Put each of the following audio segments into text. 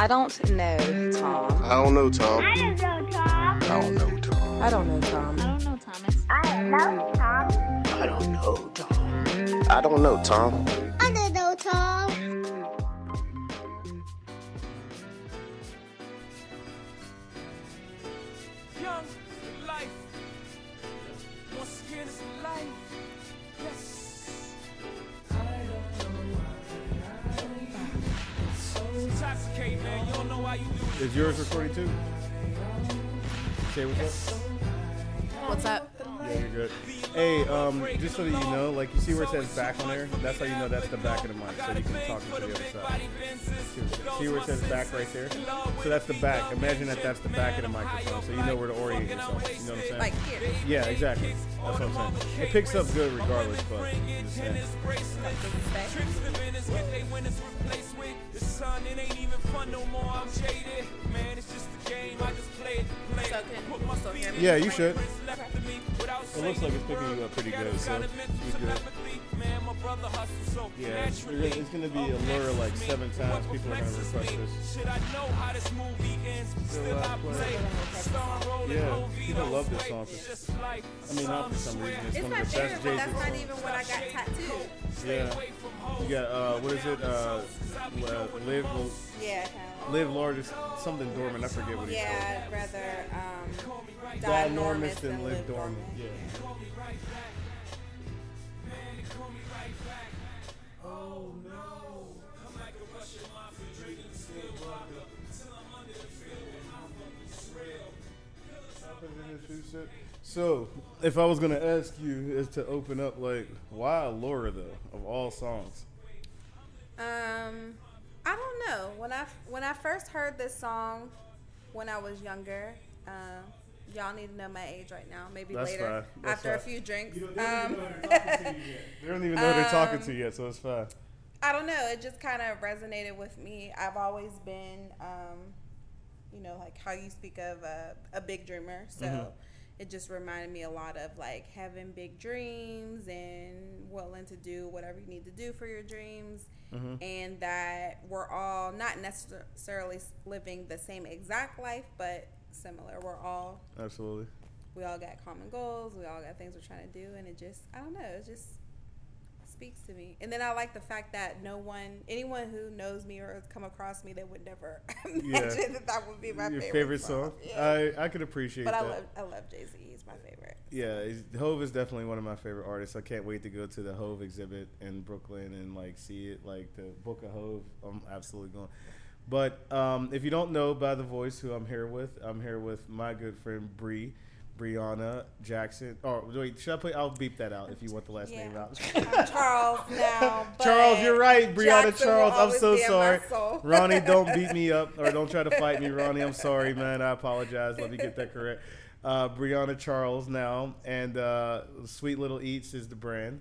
I don't know, Tom. I don't know, Tom. I don't know, Tom. I don't know, Tom. I don't know, Tom. I don't know, Thomas. I don't know, Tom. I don't know, Tom. I don't know, Tom. Is yours recording too? Say what's up. What's up? Yeah, you're good. Hey, um, just so that you know, like you see where it says back on there, that's how you know that's the back of the mic, so you can talk to the other side. See where it says back right there? So that's the back. Imagine that that's the back of the microphone, so you know where to orient yourself. You know what I'm saying? Like here. yeah, exactly. That's what I'm saying. It picks up good regardless, but just saying. The sun, it ain't even fun no more. I'm jaded. Man, it's just a game. I just play it, play So can Put my you feet? Yeah, you should. left to me without It looks like it's picking you up pretty good, so Gotta you mental good. telepathically. Man, my brother hustles so Yeah, it's, naturally. it's gonna be a lure like seven times. People are gonna request this. Should I know how this movie ends? Still I play. Starring Roland Yeah, people love this song. It's just like I mean, not for some reason. It's, It's one my of the favorite, best but Jay-Z that's not even what I got tattooed. Yeah. You got uh, what is it? Uh, uh, live, Yeah, live large, is something dormant. I forget what it's Yeah, I'd rather um, called. die Die enormous enormous than live dormant. Yeah. So, if I was gonna ask you, is to open up like, why Allure though, of all songs? Um, I don't know. When I when I first heard this song, when I was younger, um, y'all need to know my age right now. Maybe That's later fine. That's after a few drinks. You don't- they don't Um, even know they're talking to you yet. Don't even know they're talking to you yet, so it's fine. I don't know. It just kind of resonated with me. I've always been, um, you know, like how you speak of a, a big dreamer. So Mhm. It just reminded me a lot of like having big dreams and willing to do whatever you need to do for your dreams. Mhm. And that we're all not necessarily living the same exact life, but similar. We're all, Absolutely. we all got common goals. We all got things we're trying to do. And it just, I don't know, it's just speaks to me. And then I like the fact that no one, anyone who knows me or has come across me, they would never imagine that that would be my Your favorite, favorite song? Yeah. I I could appreciate that. but I love, I love Jay Z. He's my favorite. Yeah, Hov is definitely one of my favorite artists. I can't wait to go to the Hov exhibit in Brooklyn and like see it, like the Book of Hov. I'm absolutely going. But um, if you don't know by the voice who I'm here with, I'm here with my good friend Bree, Briana Jackson. Oh wait, should I play? I'll beep that out if you want the last name out. I'm Charles now. but Charles, you're right, Briana Jackson Charles. I'm so be in my sorry. Ronnie, don't beat me up or don't try to fight me, Ronnie. I'm sorry, man. I apologize. Let me get that correct. Uh, Briana Charles now, and uh, Sweet Little Eats is the brand.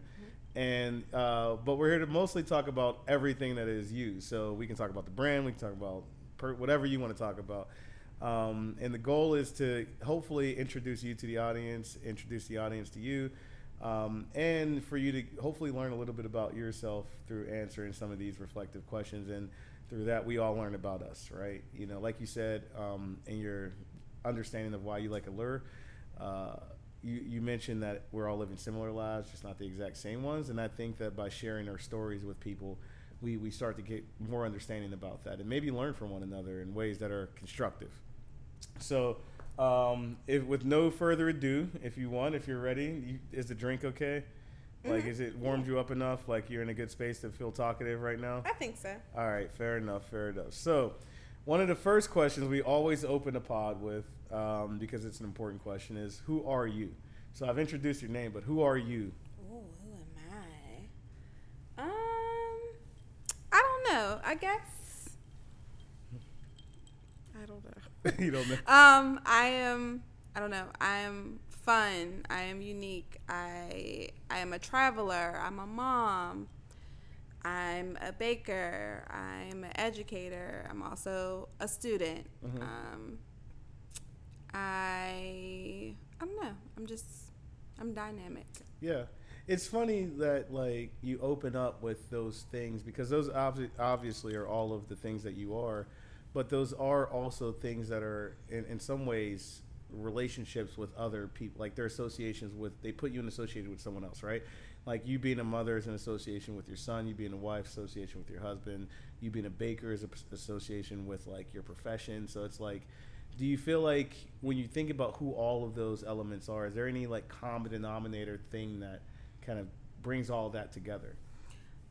And uh, but we're here to mostly talk about everything that is you. So we can talk about the brand, we can talk about per, whatever you want to talk about. Um, and the goal is to hopefully introduce you to the audience, introduce the audience to you, um, and for you to hopefully learn a little bit about yourself through answering some of these reflective questions. And through that, we all learn about us, right? You know, like you said, um, in your understanding of why you like Allure, uh, you, you mentioned that we're all living similar lives, just not the exact same ones. And I think that by sharing our stories with people, we, we start to get more understanding about that and maybe learn from one another in ways that are constructive. So, um, if with no further ado, if you want, if you're ready, you, is the drink okay? Like, is it warmed you up enough? Like, you're in a good space to feel talkative right now? I think so. All right, fair enough, fair enough. So, one of the first questions we always open the pod with, um, because it's an important question, is who are you? So, I've introduced your name, but who are you? Ooh, who am I? Um, I don't know. I guess. I don't know. you don't know. Um, I am. I don't know. I am fun. I am unique. I I am a traveler. I'm a mom. I'm a baker. I'm an educator. I'm also a student. Mhm. Um, I I don't know. I'm just I'm dynamic. Yeah. It's funny that like you open up with those things because those obvi- obviously are all of the things that you are, but those are also things that are in, in some ways relationships with other people like their associations with they put you in associated with someone else right? Like you being a mother is an association with your son you being a wife association with your husband you being a baker is an association with like your profession so it's like do you feel like when you think about who all of those elements are is there any like common denominator thing that kind of brings all that together?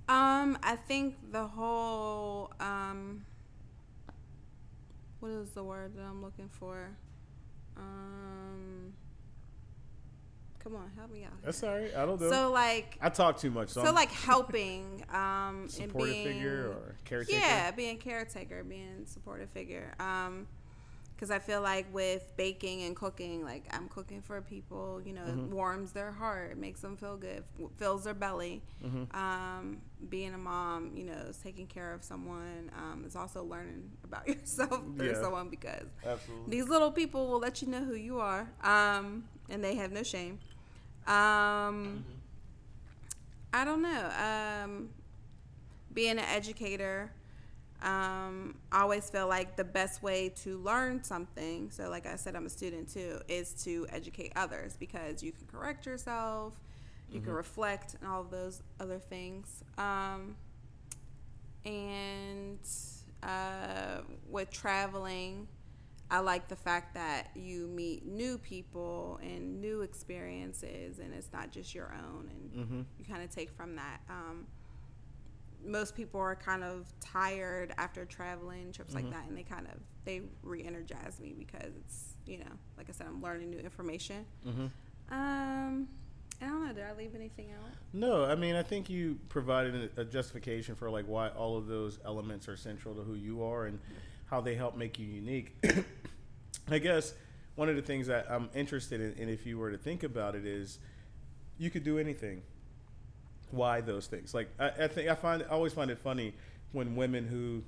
Um, I think the whole um, what is the word that I'm looking for? Um, come on, help me out. that's all right i don't know So like, i talk too much so, so like helping, um, and supportive being figure or caretaker yeah, being caretaker, being supportive figure. Um, because I feel like with baking and cooking, like I'm cooking for people, you know, Mm-hmm. it warms their heart, it makes them feel good, fills their belly. Mm-hmm. Um, being a mom, you know, is taking care of someone. Um, is also learning about yourself through Yeah. someone because absolutely these little people will let you know who you are, um, and they have no shame. Um, I don't know. Um, being an educator, um, I always feel like the best way to learn something, so like I said, I'm a student too, is to educate others because you can correct yourself, you can reflect, and all of those other things. Um, and uh, with traveling, I like the fact that you meet new people and new experiences, and it's not just your own, and you kind of take from that. Um, most people are kind of tired after traveling trips like that, and they kind of they re-energize me because it's you know, like I said, I'm learning new information. Um, I don't know. Did I leave anything out? No, I mean I think you provided a, a justification for like why all of those elements are central to who you are and how they help make you unique. I guess one of the things that I'm interested in, and if you were to think about it, is you could do anything. Why those things? Like I, I think I find I always find it funny when women who,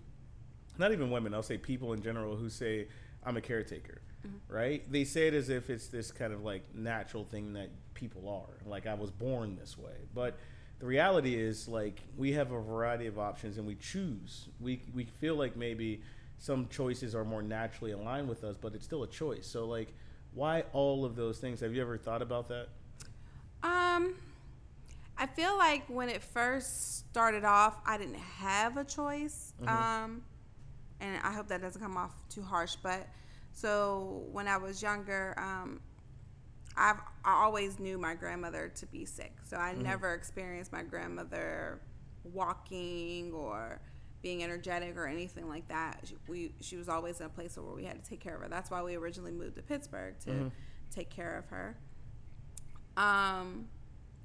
not even women, I'll say people in general who say I'm a caretaker, right? They say it as if it's this kind of like natural thing that people are. Like I was born this way, but the reality is like we have a variety of options and we choose. We we feel like maybe some choices are more naturally aligned with us, but it's still a choice. So like, why all of those things? Have you ever thought about that? Um, I feel like when it first started off, I didn't have a choice. Um, and I hope that doesn't come off too harsh, but so when I was younger, um, I've I always knew my grandmother to be sick, so I never experienced my grandmother walking or being energetic or anything like that. She, we she was always in a place where we had to take care of her. That's why we originally moved to Pittsburgh to take care of her. Um,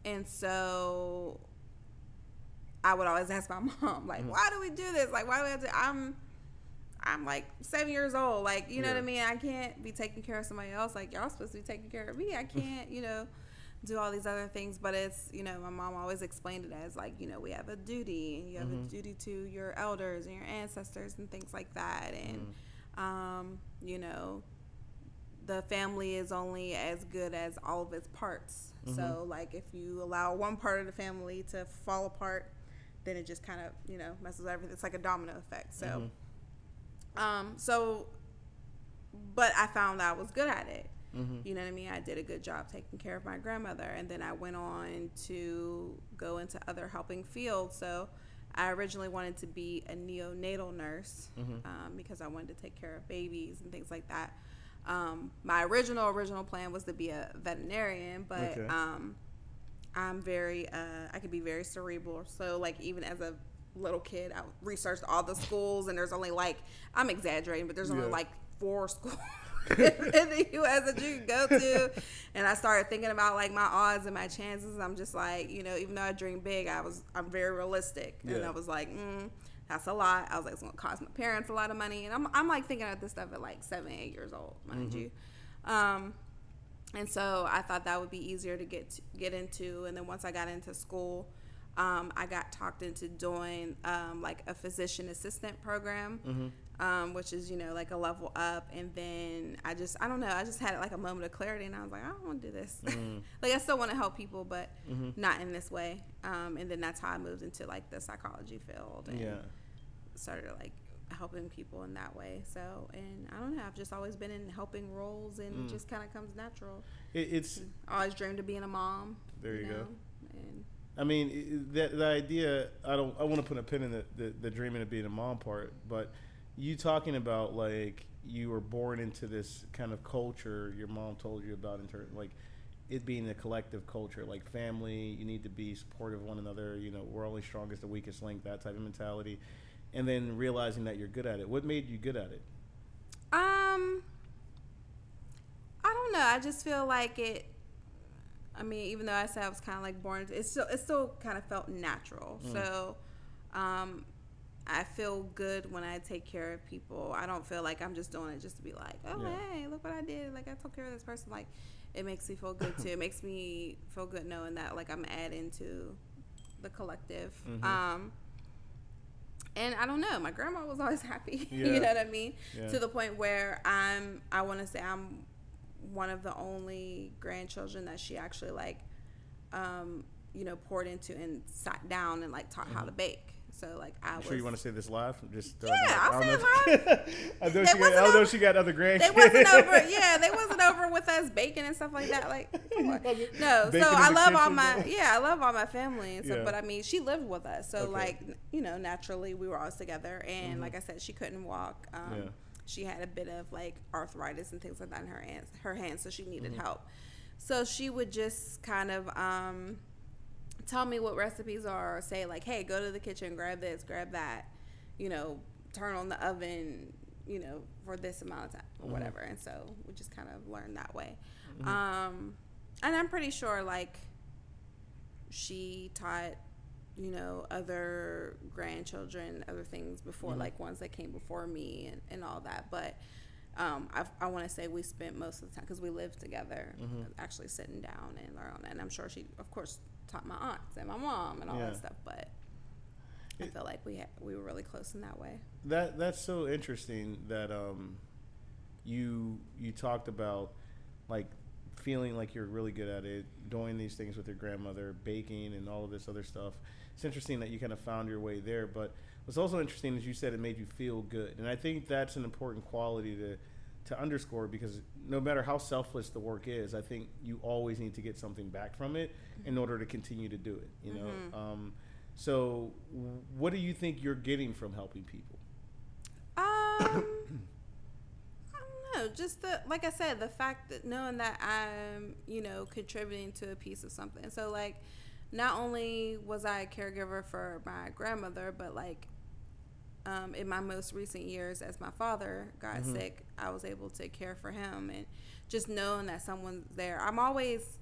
and so I would always ask my mom, like, mm-hmm. why do we do this? Like, why do we have to? I'm, I'm like seven years old. Like, you know what I mean? I can't be taking care of somebody else. Like, y'all supposed to be taking care of me. I can't, you know, do all these other things. But it's, you know, my mom always explained it as like, you know, we have a duty, and you have a mm-hmm. duty to your elders and your ancestors and things like that. And, mm-hmm. um, you know, the family is only as good as all of its parts. So, like, if you allow one part of the family to fall apart, then it just kind of, you know, messes everything. It's like a domino effect. So, um, so, but I found that I was good at it. You know what I mean? I did a good job taking care of my grandmother, and then I went on to go into other helping fields. So, I originally wanted to be a neonatal nurse um, because I wanted to take care of babies and things like that. Um, my original original plan was to be a veterinarian, but Okay. um, I'm very uh, I could be very cerebral. So like even as a little kid, I researched all the schools, and there's only like I'm exaggerating, but there's only Yeah. like four schools in the U.S. that you can go to. And I started thinking about like my odds and my chances. I'm just like you know, even though I dream big, I was I'm very realistic, and I was like. Mm, that's a lot. I was like, it's gonna cost my parents a lot of money, and I'm, I'm like thinking of this stuff at like seven, eight years old, mind you. Um, and so I thought that would be easier to get to, get into. And then once I got into school, um, I got talked into doing um, like a physician assistant program, um, which is you know like a level up. And then I just I don't know I just had like a moment of clarity, and I was like I don't want to do this. like I still want to help people, but not in this way. Um, and then that's how I moved into like the psychology field. And Yeah. started like helping people in that way. So, and I don't know, I've just always been in helping roles, and Mm. it just kind of comes natural. It, it's I always dreamed of being a mom. There you go. know, And I mean, the, the idea, I don't, I want to put a pin in the, the, the dreaming of being a mom part, but you talking about like you were born into this kind of culture your mom told you about in terms like it being a collective culture, like family, you need to be supportive of one another, you know, we're only strongest, the weakest link, that type of mentality. And then realizing that you're good at it. What made you good at it? Um, I don't know. I just feel like it. I mean, even though I said I was kind of like born, it's still it still kind of felt natural. So, um, I feel good when I take care of people. I don't feel like I'm just doing it just to be like, oh Yeah. hey, look what I did. Like I took care of this person. Like it makes me feel good too. it makes me feel good knowing that like I'm adding to the collective. Mhm. Um. And I don't know. My grandma was always happy. Yeah. you know what I mean? Yeah. To the point where I'm. I want to say I'm one of the only grandchildren that she actually like, um, you know, poured into and sat down and like taught how to bake. So like I I'm was. sure you want to say this live? Just Yeah. I'll I say it if- I know she got, I know she got other grandkids. They wasn't over. Yeah, they wasn't over with us baking and stuff like that. Like, no. So I love all my yeah, I love all my family and stuff. Yeah. But I mean, she lived with us, so Okay. like you know, naturally we were all together. And like I said, she couldn't walk. Um, Mm-hmm. Yeah. She had a bit of like arthritis and things like that in her hands, her hands, so she needed Mm-hmm. help. So she would just kind of um, tell me what recipes are, or say like, "Hey, go to the kitchen, grab this, grab that," you know, turn on the oven, you know, for this amount of time or Mm-hmm. whatever. And so we just kind of learned that way. Um, and I'm pretty sure like she taught, you know, other grandchildren other things before, Mm-hmm. like ones that came before me and, and all that. But um, I, I want to say we spent most of the time because we lived together, Mm-hmm. actually sitting down and learning. And I'm sure she, of course, taught my aunts and my mom and all Yeah. that stuff. But I feel like we had, we were really close in that way. That that's so interesting that um, you you talked about like feeling like you're really good at it, doing these things with your grandmother, baking and all of this other stuff. It's interesting that you kind of found your way there, but what's also interesting is you said it made you feel good, and I think that's an important quality to to underscore because no matter how selfless the work is, I think you always need to get something back from it in order to continue to do it. You know. Um, so, what do you think you're getting from helping people? Um, I don't know. Just the like I said, the fact that knowing that I'm, you know, contributing to a piece of something. So like, not only was I a caregiver for my grandmother, but like, um, in my most recent years, as my father got sick, I was able to care for him, and just knowing that someone's there. I'm always,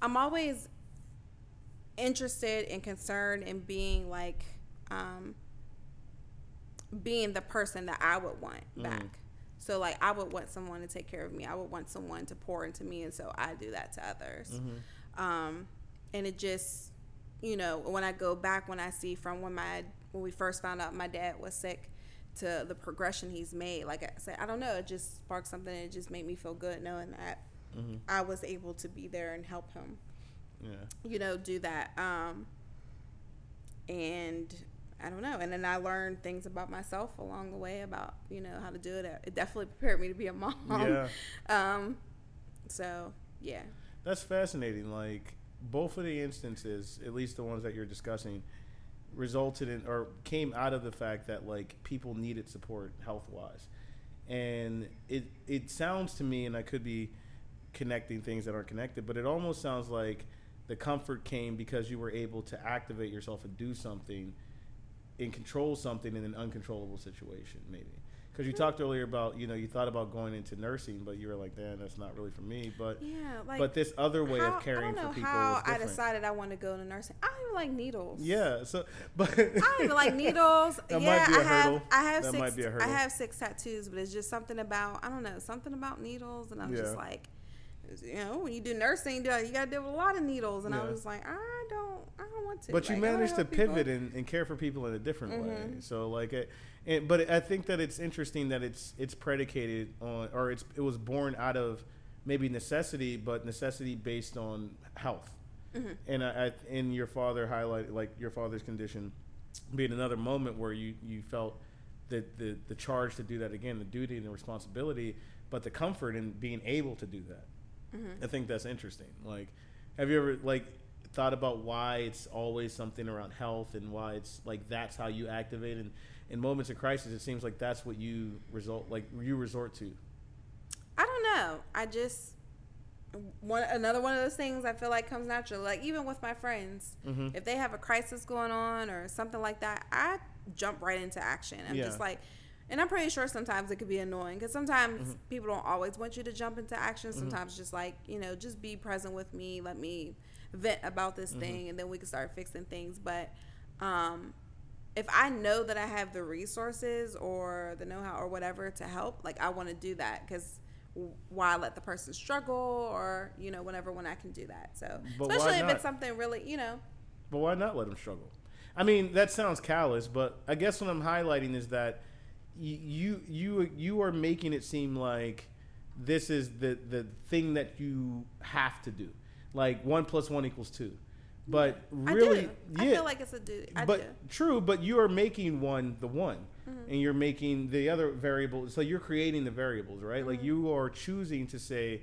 I'm always interested and concerned in being like, um, being the person that I would want back. So like I would want someone to take care of me. I would want someone to pour into me, and so I do that to others. Um, and it just, you know, when I go back, when I see from when my when we first found out my dad was sick to the progression he's made, like I said, I don't know, it just sparked something. It just made me feel good knowing that I was able to be there and help him Yeah. you know, do that. Um, and I don't know. And then I learned things about myself along the way about, you know, how to do it. It definitely prepared me to be a mom. Yeah. Um, so, yeah. That's fascinating. Like both of the instances, at least the ones that you're discussing, resulted in or came out of the fact that like people needed support health wise. And it it sounds to me and I could be connecting things that aren't connected, but it almost sounds like the comfort came because you were able to activate yourself and do something and control something in an uncontrollable situation, maybe. Because you talked earlier about, you know, you thought about going into nursing, but you were like, "Damn, that's not really for me." But Yeah. Like, but this other way how- of caring I don't know for people how I decided I want to go to nursing. I don't even like needles. yeah. So, but I don't even like needles. That yeah, might be a I have hurdle. I have That six might be a hurdle. I have six tattoos, but it's just something about I don't know, something about needles and I'm just like you know, when you do nursing, you got to deal with a lot of needles, and I was like, I don't, I don't want to. but you Like, wanna managed to pivot and, and care for people in a different way. Mhm. So like it, it, but I think that it's interesting that it's it's predicated on or it's it was born out of maybe necessity, but necessity based on health. Mm-hmm. And I, I and your father highlighted like your father's condition being another moment where you you felt the, the the charge to do that again, the duty and the responsibility, but the comfort in being able to do that. Mm-hmm. I think that's interesting. Like, have you ever like thought about why it's always something around health and why it's like that's how you activate and in moments of crisis it seems like that's what you result like you resort to. I don't know. I just one another one of those things I feel like comes natural. Like even with my friends, Mm-hmm. if they have a crisis going on or something like that, I jump right into action. I'm Yeah. just like, and I'm pretty sure sometimes it could be annoying because sometimes Mm-hmm. people don't always want you to jump into action. Sometimes just like you know, just be present with me. Let me vent about Mm-hmm. this thing, and then we can start fixing things. But um, if I know that I have the resources or the know-how or whatever to help, like I want to do that because why let the person struggle or you know whenever when I can do that. So But especially if it's something really you know But why not let them struggle? I mean, that sounds callous, but I guess what I'm highlighting is that you you you are making it seem like this is the the thing that you have to do, like one plus one equals two. But really, I do. yeah, I feel like it's a duty. I but do. true, but you are making one the one, Mm-hmm. and you're making the other variable. So you're creating the variables, right? Mm-hmm. Like you are choosing to say,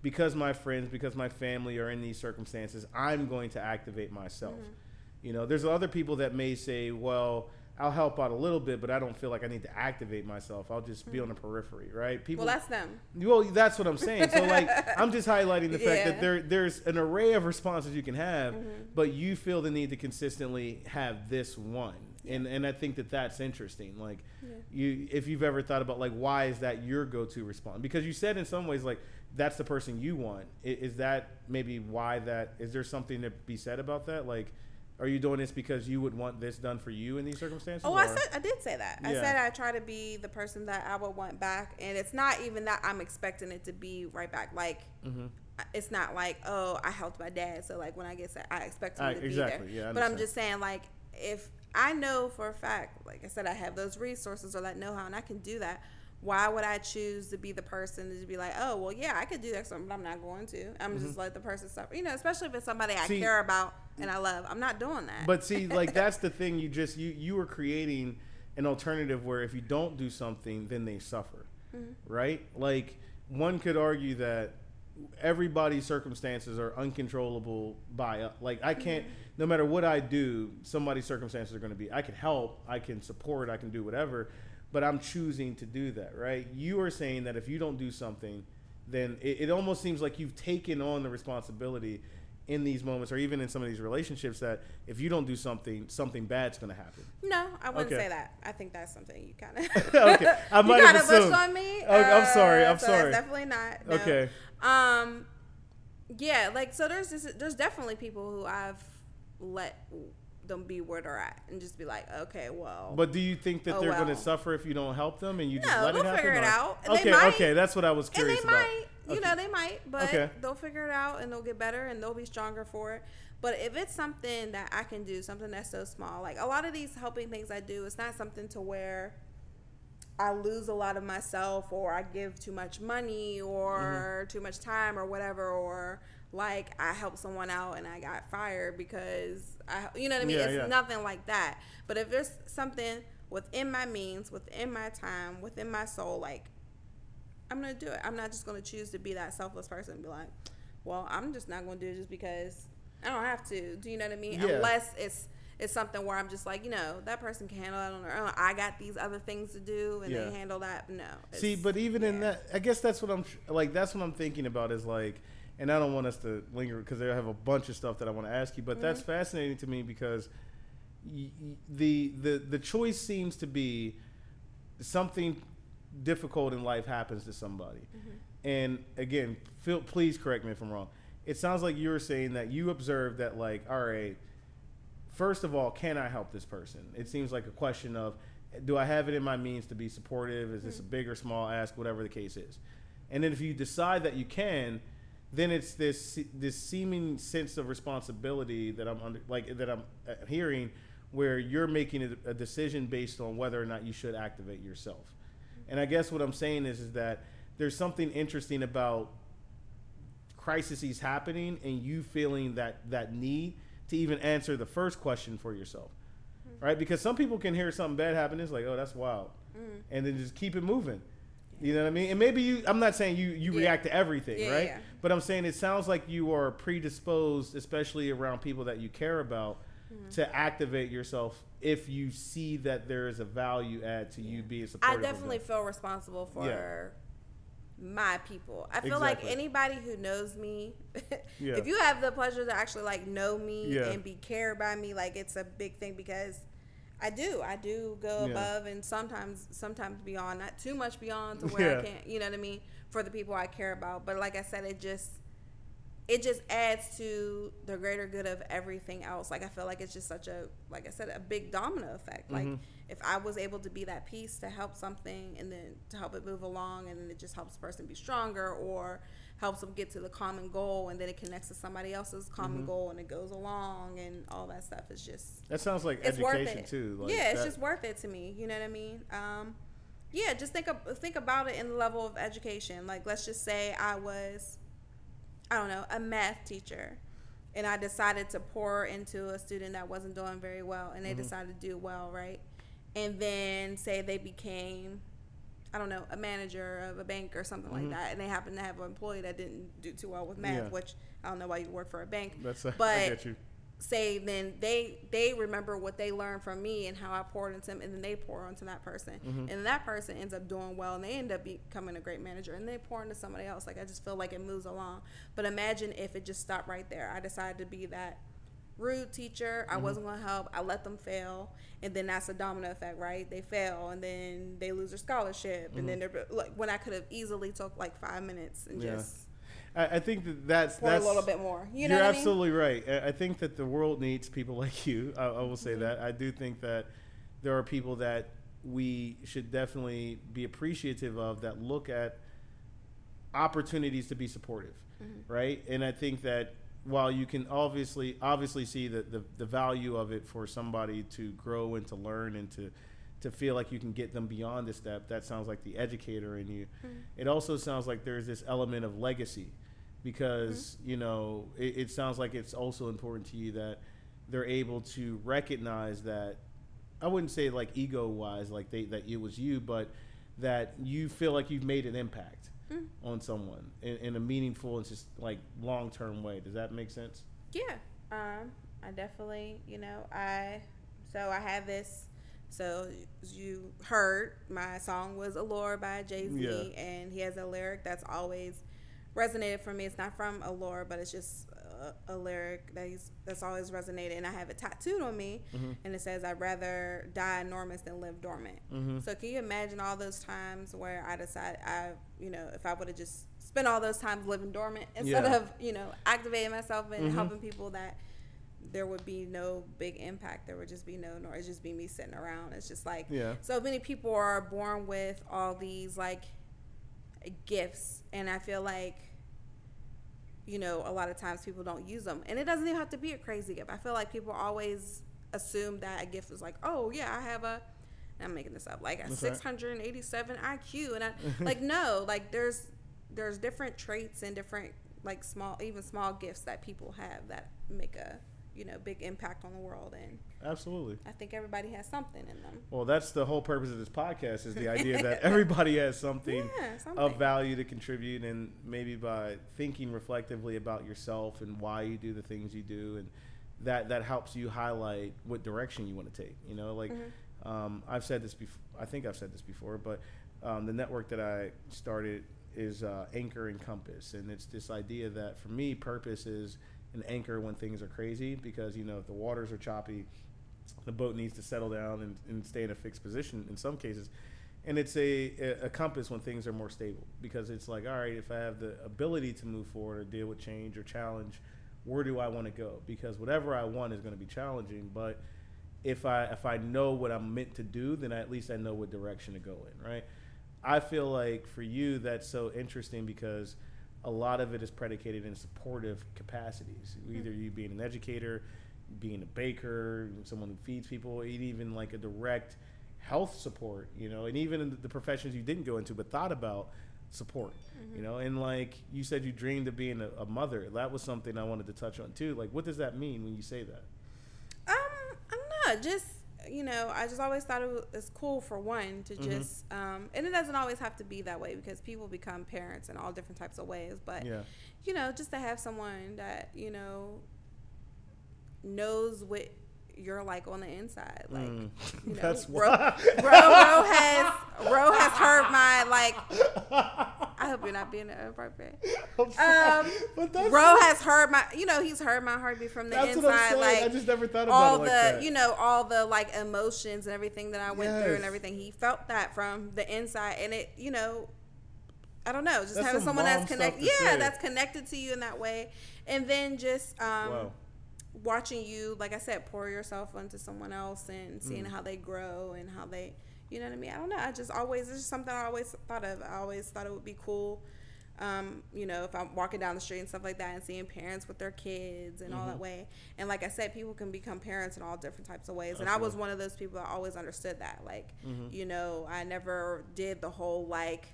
because my friends, because my family are in these circumstances, I'm going to activate myself. Mm-hmm. You know, there's other people that may say, well. I'll help out a little bit, but I don't feel like I need to activate myself. I'll just be on the periphery, right? People. Well, that's them. Well, that's what I'm saying. So like, I'm just highlighting the fact that there there's an array of responses you can have, Mm-hmm. but you feel the need to consistently have this one, and and I think that that's interesting. Like, you if you've ever thought about like why is that your go-to response? Because you said in some ways like that's the person you want. I- Is that maybe why that? Is there something to be said about that? Like. Are you doing this because you would want this done for you in these circumstances? Oh, I said I did say that. I said I try to be the person that I would want back, and it's not even that I'm expecting it to be right back. Like, Mm-hmm. it's not like oh I helped my dad, so like when I get sad, I expect him Ah, to exactly. be Yeah, I there. but I'm just saying like if I know for a fact, like I said, I have those resources or that know-how, and I can do that. Why would I choose to be the person to be like, oh well, yeah, I could do that, something, but I'm not going to. I'm just let the person suffer. You know, especially if it's somebody I Mm-hmm. See- care about and I love. I'm not doing that. But see, like that's the thing. You just you you are creating an alternative where if you don't do something, then they suffer, right? Like one could argue that everybody's circumstances are uncontrollable by uh, like I can't. No matter what I do, somebody's circumstances are going to be. I can help, I can support, I can do whatever, but I'm choosing to do that, right? You are saying that if you don't do something, then it, it almost seems like you've taken on the responsibility in these moments or even in some of these relationships that if you don't do something something bad's going to happen no, I wouldn't Okay. say that. I think that's something you kind of okay i might you have assumed on me. Oh, i'm sorry i'm uh, so sorry definitely not. no. okay Um, yeah, like so. There's this, there's definitely people who I've let them be where they're at and just be like, okay, well, but do you think that Oh, they're going to suffer if you don't help them and you just let it happen figure it or- out, and okay might. okay that's what i was curious and they about might, you Okay. know, they might, but Okay. they'll figure it out and they'll get better and they'll be stronger for it. But if it's something that I can do, something that's so small, like a lot of these helping things I do, it's not something to where I lose a lot of myself or I give too much money or Mm-hmm. too much time or whatever or like I helped someone out and I got fired because I you know what I mean Yeah, it's yeah. nothing like that but if there's something within my means within my time within my soul like I'm gonna do it I'm not just gonna choose to be that selfless person and be like well I'm just not gonna do it just because I don't have to do you know what I mean Yeah. unless it's it's something where I'm just like, you know, that person can handle that on their own. I got these other things to do, and Yeah. they handle that. No. See, but even in that, I guess that's what I'm like. That's what I'm thinking about is like, and I don't want us to linger because I have a bunch of stuff that I want to ask you. But that's Mm-hmm. fascinating to me because y- y- the the the choice seems to be something difficult in life happens to somebody, Mm-hmm. and again, feel, please correct me if I'm wrong. It sounds like you were saying that you observed that like, all right, first of all, can I help this person? It seems like a question of, do I have it in my means to be supportive? Is this a big or small ask? Whatever the case is, and then if you decide that you can, then it's this this seeming sense of responsibility that I'm under, like that I'm uh, hearing, where you're making a, a decision based on whether or not you should activate yourself. And I guess what I'm saying is is that there's something interesting about crises happening and you feeling that that need to even answer the first question for yourself right because some people can hear something bad happen it's like oh that's wild Mm. and then just keep it moving. You know what I mean? And maybe you. I'm not saying you you Yeah. react to everything, Yeah, right? yeah. But I'm saying it sounds like you are predisposed, especially around people that you care about, Mm-hmm. to activate yourself if you see that there is a value add to you being I supportive. of definitely feel responsible for Yeah. my people. I feel like anybody who knows me, Yeah. if you have the pleasure to actually like know me Yeah. and be cared by me, like it's a big thing because I do. I do go Yeah. above and sometimes sometimes beyond, not too much beyond to where Yeah. I can't, you know what I mean, for the people I care about. But like I said, it just it just adds to the greater good of everything else. Like I feel like it's just such a like I said a big domino effect. Like Mhm. if I was able to be that piece to help something and then to help it move along and then it just helps the person be stronger or helps them get to the common goal and then it connects to somebody else's common Mm-hmm. goal and it goes along and all that stuff is just That sounds like it's worth education it. too. Like yeah, it's that- just worth it to me. You know what I mean? Um, yeah, just think of, think about it in the level of education. Like, let's just say I was, I don't know, a math teacher, and I decided to pour into a student that wasn't doing very well, and they Mm-hmm. decided to do well, right? And then say they became, I don't know, a manager of a bank or something like that, and they happen to have an employee that didn't do too well with math, Mm-hmm. Yeah. which I don't know why you work for a bank, That's I but say then they they remember what they learned from me and how I poured into them, and then they pour onto that person, Mm-hmm. and that person ends up doing well, and they end up becoming a great manager, and they pour into somebody else. Like I just feel like it moves along. But imagine if it just stopped right there. I decided to be that rude teacher. I wasn't going to help. I let them fail, and then that's a domino effect, right? They fail, and then they lose their scholarship, and then they're like when I could have easily took like five minutes and Yeah. just I, I think that that's pour that's a little bit more. You know are what I mean? absolutely right. I I think that the world needs people like you. I, I will say Mm-hmm. that. I do think that there are people that we should definitely be appreciative of that look at opportunities to be supportive, Mm-hmm. right? And I think that while you can obviously obviously see the, the, the value of it for somebody to grow and to learn and to to feel like you can get them beyond a step, that sounds like the educator in you. Hmm. It also sounds like there's this element of legacy because hmm. you know it, it sounds like it's also important to you that they're able to recognize that I wouldn't say like ego wise like they that it was you, but that you feel like you've made an impact hmm. on someone in, in a meaningful and just like long term way. Does that make sense? Yeah, um, I definitely, you know, I so I have this. So as you heard my song was "Allure" by Jay Z, Yeah. and he has a lyric that's always resonated for me. It's not from Allure, but it's just a, a lyric that he's, that's always resonated, and I have it tattooed on me, mm-hmm. and it says, "I'd rather die enormous than live dormant." Mm-hmm. So can you imagine all those times where I decided I, you know, if I would have just spent all those times living dormant instead Yeah. of you know activating myself and mm-hmm. helping people that there would be no big impact. There would just be no, noise. just be me sitting around. It's just like Yeah. so many people are born with all these like gifts, and I feel like you know a lot of times people don't use them, and it doesn't even have to be a crazy gift. I feel like people always assume that a gift is like, oh yeah, I have a. I'm making this up, like a That's right. 687 IQ, and I like no, like there's there's different traits and different like small even small gifts that people have that make a you know big impact on the world and Absolutely. i think everybody has something in them Well, that's the whole purpose of this podcast is the idea that everybody has something, Yeah, something. of value to contribute, and maybe by thinking reflectively about yourself and why you do the things you do, and that that helps you highlight what direction you want to take. You know, like Mm-hmm. um, I've said this before. I think I've said this before, but um, the network that I started is uh, Anchor and Compass, and it's this idea that for me, purpose is an anchor when things are crazy because you know if the waters are choppy the boat needs to settle down and, and stay in a fixed position in some cases. And it's a, a compass when things are more stable because it's like all right if i have the ability to move forward or deal with change or challenge where do i want to go? Because whatever i want is going to be challenging but if i if i know what i'm meant to do then at least i know what direction to go in right? I feel like for you that's so interesting because a lot of it is predicated in supportive capacities either you being an educator being a baker, someone who feeds people, and even like a direct health support, you know, and even in the professions you didn't go into but thought about support, you know, and like you said, you dreamed of being a, a mother. That was something I wanted to touch on too. Like, what does that mean when you say that? Um, I'm not. Just you know, I just always thought it was cool for one to Mm-hmm. just, um, and it doesn't always have to be that way because people become parents in all different types of ways. But Yeah. you know, just to have someone that you know knows what you're like on the inside, like Mm. you know, That's Ro, why. Ro, Ro has Ro has heard my like. I hope you're not being inappropriate. Um, but Ro has heard my, you know, he's heard my heartbeat from the inside. what. Like I just never thought about all it like the, that. you know, all the like emotions and everything that I went through and everything. He felt that from the inside, and it, you know, I don't know, just That's having some someone that's connected, yeah, say. that's connected to you in that way, and then just um, Wow. Watching you, like I said, pour yourself onto someone else and seeing Mm. how they grow and how they, you know what I mean. I don't know. I just always it's just something I always thought of. I always thought it would be cool. Um, you know, if I'm walking down the street and stuff like that and seeing parents with their kids and all Mm-hmm. that way. And like I said, people can become parents in all different types of ways. And I was one of those people that always understood that. Like, Mm-hmm. you know, I never did the whole like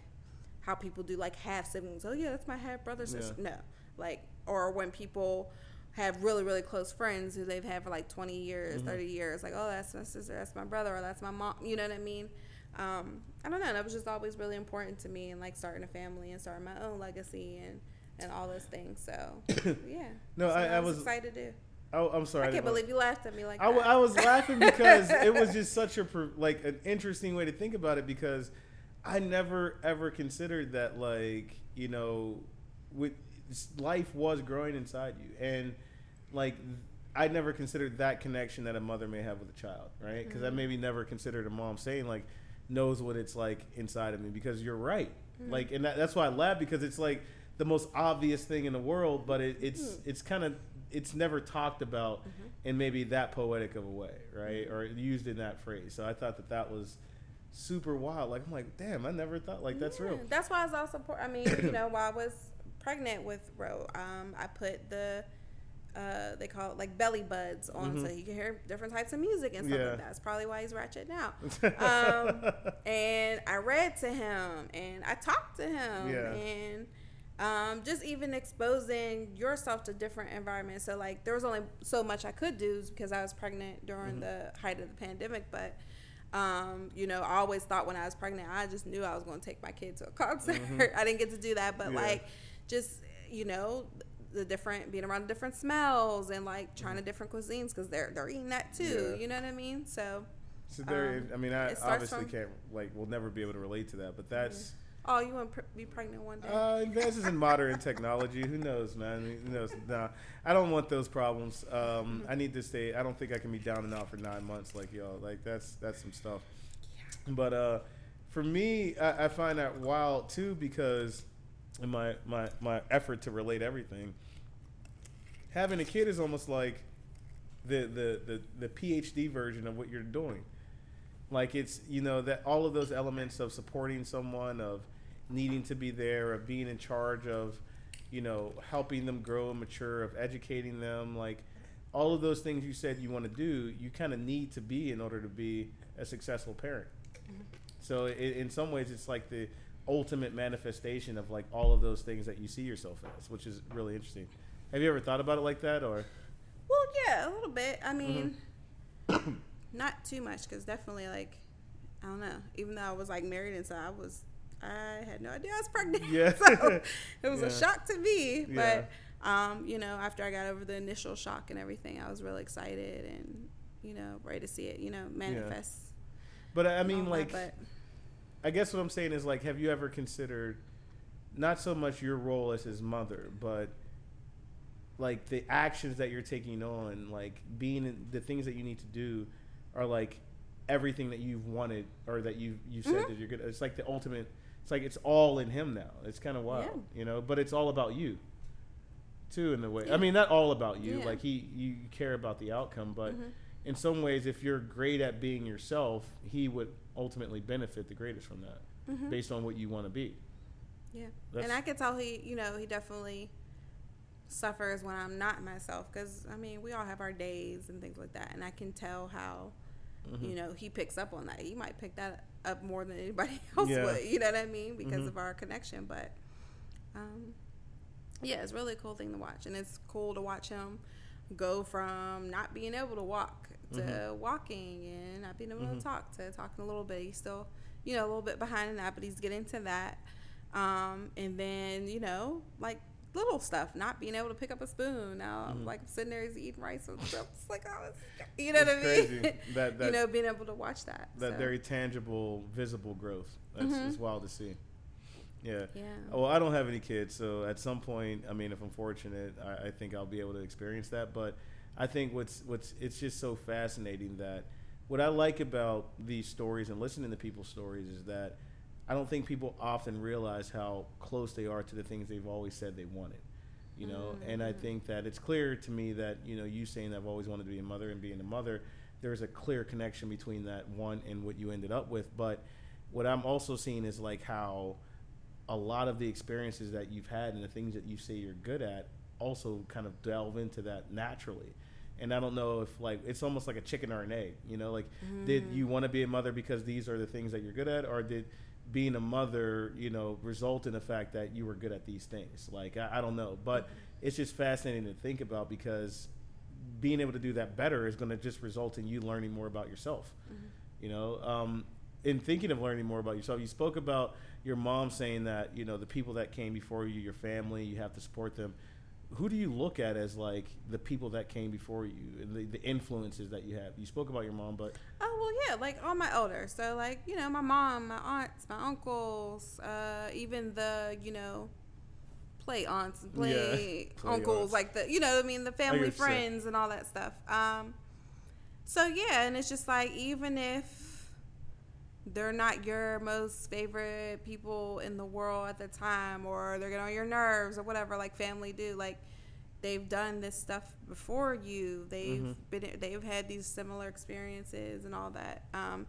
how people do like half siblings. Oh yeah, that's my half brother sister. No, like or when people have really really close friends who they've had for like 20 years, Mm-hmm. 30 years. Like oh that's my sister, that's my brother, or that's my mom. You know what I mean? Um, I don't know. That was just always really important to me, and like starting a family and starting my own legacy and and all those things. So yeah. No, So I- I was, was- excited to. do. Oh, I'm sorry. I can't want- believe you laughed at me like I, that. I was laughing because it was just such a like an interesting way to think about it because I never ever considered that like you know with life was growing inside you and like I never considered that connection that a mother may have with a child right because I mm-hmm. maybe never considered a mom saying like knows what it's like inside of me because you're right mm-hmm. like and that, that's why I laugh because it's like the most obvious thing in the world but it, it's mm-hmm. it's kind of it's never talked about in maybe that poetic of a way, right? Or used in that phrase. So I thought that that was super wild. Like I'm like, damn, I never thought like that's Yeah, real. That's why I was also. Por- I mean, you know, while I was pregnant with Ro, um, I put the. Uh, they call it like belly buds on, so he can hear different types of music and stuff Mm-hmm. Yeah. like that. That's probably why he's ratchet now. um, and I read to him, and I talked to him, Yeah. and um, just even exposing yourself to different environments. So like, there was only so much I could do because I was pregnant during the height of the pandemic, but um, you know, I always thought when I was pregnant, I just knew I was going to take my kid to a concert. I didn't get to do that, but Yeah. like, just you know, the different being around the different smells and like trying the different cuisines because they're they're eating that too. Yeah. You know what I mean? So, So there, Um, I mean, I obviously from- can't like we'll never be able to relate to that, but that's oh, you want to pr- be pregnant one day? uh, advances in modern technology. Who knows, man? Who knows? Nah, I don't want those problems. Um, I need to stay. I don't think I can be down and out for nine months like y'all. Like that's that's some stuff. Yeah. But uh, for me, I, I find that wild too because in my, my my effort to relate everything, having a kid is almost like the the the, the PhD version of what you're doing. Like it's you know that all of those elements of supporting someone, of needing to be there, of being in charge of, you know, helping them grow and mature, of educating them, like all of those things you said you want to do, you kind of need to be in order to be a successful parent. Mm-hmm. So i in some ways, it's like the ultimate manifestation of like all of those things that you see yourself as, which is really interesting. Have you ever thought about it like that, or? Well, yeah, a little bit. I mean, Mm-hmm. not too much because definitely like I don't know. Even though I was like married and so I was, I had no idea I was pregnant. Yeah. so it was Yeah. a shock to me. Yeah. But um, you know, after I got over the initial shock and everything, I was really excited and you know ready to see it. You know, manifest. But I mean, like, that, I guess what I'm saying is like, have you ever considered not so much your role as his mother, but like the actions that you're taking on, like being in, the things that you need to do, are like everything that you've wanted or that you you said Mhm. that you're good. It's like the ultimate. It's like it's all in him now. It's kind of wild, you know. But it's all about you, too, in a way. I mean, not all about you. Yeah. Like he, you care about the outcome, but Mhm. in some ways, if you're great at being yourself, he would ultimately benefit the greatest from that, Mhm. based on what you want to be. Yeah, That's- and I could tell he, you know, he definitely suffers when I'm not myself. Because I mean, we all have our days and things like that, and I can tell how, Mm-hmm. you know, he picks up on that. He might pick that up more than anybody else Yeah. would. You know what I mean? Because Mhm. of our connection. But, um, yeah, it's really a cool thing to watch, and it's cool to watch him go from not being able to walk to Mm-hmm. walking and not being able to talk to talking a little bit. He's still, you know, a little bit behind in that, but he's getting to that. Um, and then, you know, like little stuff, not being able to pick up a spoon. Now, I'm like sitting there, he's eating rice and stuff. It's like, oh, it's, you know what I It's mean? crazy. That- that- you know, being able to watch that. that so. very tangible, visible growth. That's Mhm. it's wild to see. Yeah. Yeah. Well, I don't have any kids, so at some point, I mean, if I'm fortunate, I, I think I'll be able to experience that. But I think what's what's it's just so fascinating that what I like about these stories and listening to people's stories is that I don't think people often realize how close they are to the things they've always said they wanted. You know, mm-hmm. and I think that it's clear to me that you know you saying I've always wanted to be a mother and being a mother, there's a clear connection between that one and what you ended up with. But what I'm also seeing is like how a lot of the experiences that you've had and the things that you say you're good at also kind of delve into that naturally. And I don't know if like it's almost like a chicken or an egg, you know, like did mm. you want to be a mother because these are the things that you're good at or did being a mother, you know, result in the fact that you were good at these things? Like I, I don't know, but mm-hmm. it's just fascinating to think about because being able to do that better is going to just result in you learning more about yourself. Mm-hmm. You know, um, in thinking of learning more about yourself, you spoke about your mom saying that you know the people that came before you, your family, you have to support them. Who do you look at as like the people that came before you and the, the influences that you have? You spoke about your mom, but Oh well, yeah, like all my elders. So like you know, my mom, my aunts, my uncles, uh, even the you know, play aunts and play, Yeah, play uncles, aunts. like the you know, I mean the family what you're saying. friends and all that stuff. Um, so yeah, and it's just like even if they're not your most favorite people in the world at the time, or they're getting on your nerves or whatever, like family do, like they've done this stuff before you. They've been they've had these similar experiences and all that. Um,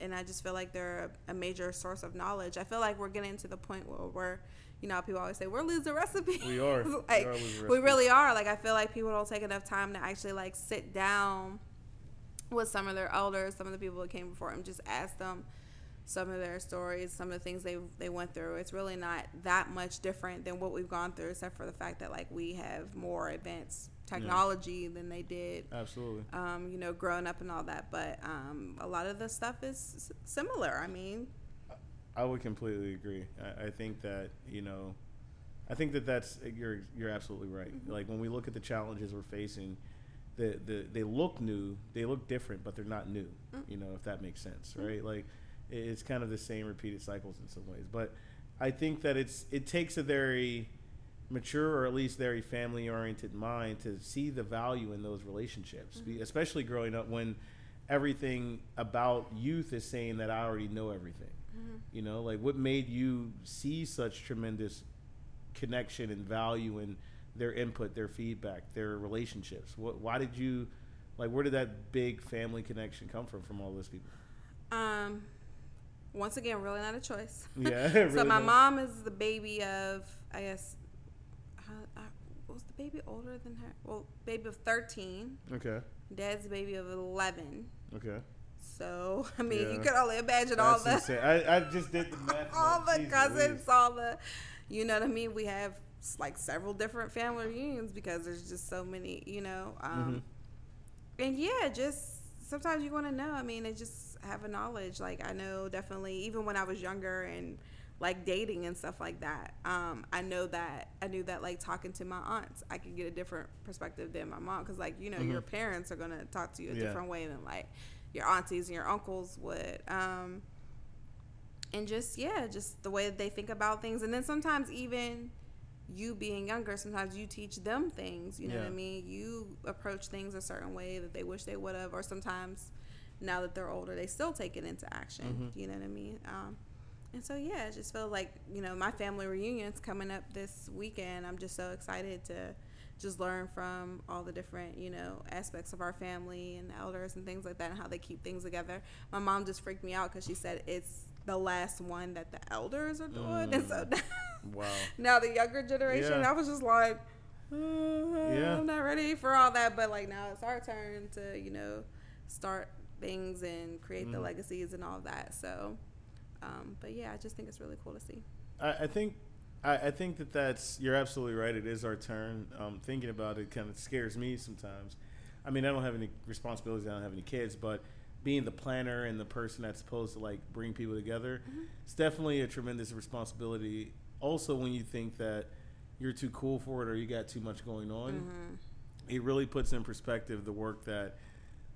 and I just feel like they're a, a major source of knowledge. I feel like we're getting to the point where we're, you know, people always say we're losing recipes. We are. We like are losing we really are. Like I feel like people don't take enough time to actually like sit down with some of their elders, some of the people that came before them, just ask them some of their stories, some of the things they they went through. It's really not that much different than what we've gone through, except for the fact that like we have more advanced technology than they did. absolutely. Um, you know, growing up and all that, but um, a lot of the stuff is similar. I mean, I would completely agree. I, I think that you know, I think that that's you're you're absolutely right. Like when we look at the challenges we're facing, the, the they look new, they look different, but they're not new. Mm. You know, if that makes sense, mm. right? Like it's kind of the same repeated cycles in some ways. But I think that it's it takes a very mature or at least very family oriented mind to see the value in those relationships, Be- mm-hmm. especially growing up when everything about youth is saying that I already know everything. Mm-hmm. You know, like what made you see such tremendous connection and value in their input, their feedback, their relationships? What, why did you, like, where did that big family connection come from from all those people? um, once again, really not a choice. Yeah, so really my not. mom is the baby of, I guess, uh, uh, was the baby older than her? Well, baby of thirteen. Okay, Dad's the baby of eleven. okay. So I mean, you Yeah. could only imagine all That's the insane. I, I just did the math. all the Jesus cousins, Louise. all the, you know what I mean. We have like several different family reunions because there's just so many, you know. Um, And yeah, just sometimes you want to know. I mean, it just have a knowledge. Like I know definitely, even when I was younger and like dating and stuff like that. Um, I know that I knew that like talking to my aunts, I could get a different perspective than my mom because like you know your parents are gonna talk to you a Yeah. different way than like your aunties and your uncles would. Um, and just yeah, just the way that they think about things, and then sometimes even you being younger, sometimes you teach them things. You know what I mean? You approach things a certain way that they wish they would have, or sometimes now that they're older, they still take it into action. You know what I mean? Um, and so yeah, I just feel like you know my family reunion's coming up this weekend. I'm just so excited to just learn from all the different you know aspects of our family and elders and things like that and how they keep things together. My mom just freaked me out because she said it's the last one that the elders are doing, and so now, Wow. now the younger generation. Yeah. I was just like. Uh, Yeah. I'm not ready for all that, but like now it's our turn to, you know, start things and create Mm-hmm. the legacies and all that. So, um, but yeah, I just think it's really cool to see. I, I think I, I think that that's you're absolutely right. It is our turn. Um, thinking about it kind of scares me sometimes. I mean, I don't have any responsibilities. I don't have any kids, but being the planner and the person that's supposed to like bring people together, mm-hmm. it's definitely a tremendous responsibility. Also, when you think that you're too cool for it or you got too much going on, mm-hmm. it really puts in perspective the work that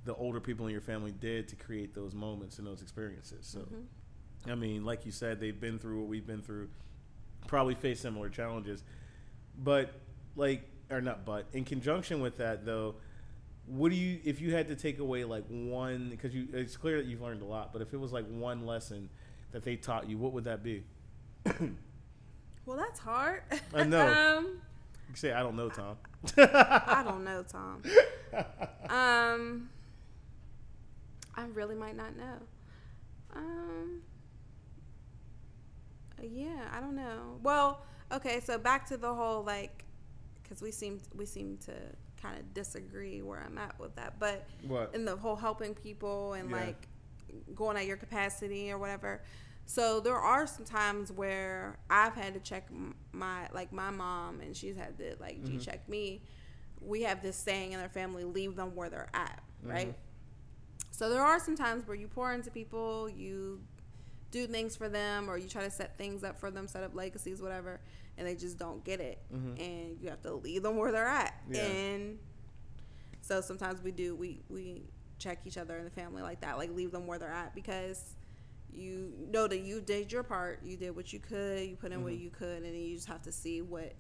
the older people in your family did to create those moments and those experiences. So, mm-hmm. I mean, like you said, they've been through what we've been through, probably face similar challenges. But, like, or not, but in conjunction with that, though, what do you, if you had to take away like one, because you, it's clear that you've learned a lot, but if it was like one lesson that they taught you, what would that be? Well, that's hard. I know. um, You say, I don't know, Tom. I don't know, Tom. Um, I really might not know. Um, uh, yeah, I don't know. Well, okay, so back to the whole like, because we seem we seem to kind of disagree where I'm at with that, but What? in the whole helping people and Yeah. like going at your capacity or whatever. So there are some times where I've had to check my like my mom and she's had to like Mm-hmm. G check me. We have this saying in our family: leave them where they're at, right? Mm-hmm. So there are some times where you pour into people, you do things for them, or you try to set things up for them, set up legacies, whatever, and they just don't get it, and you have to leave them where they're at. Mm-hmm. Yeah. And so sometimes we do we we check each other in the family like that, like leave them where they're at because you know that you did your part, you did what you could, you put in what Mm-hmm. you could, and then you just have to see what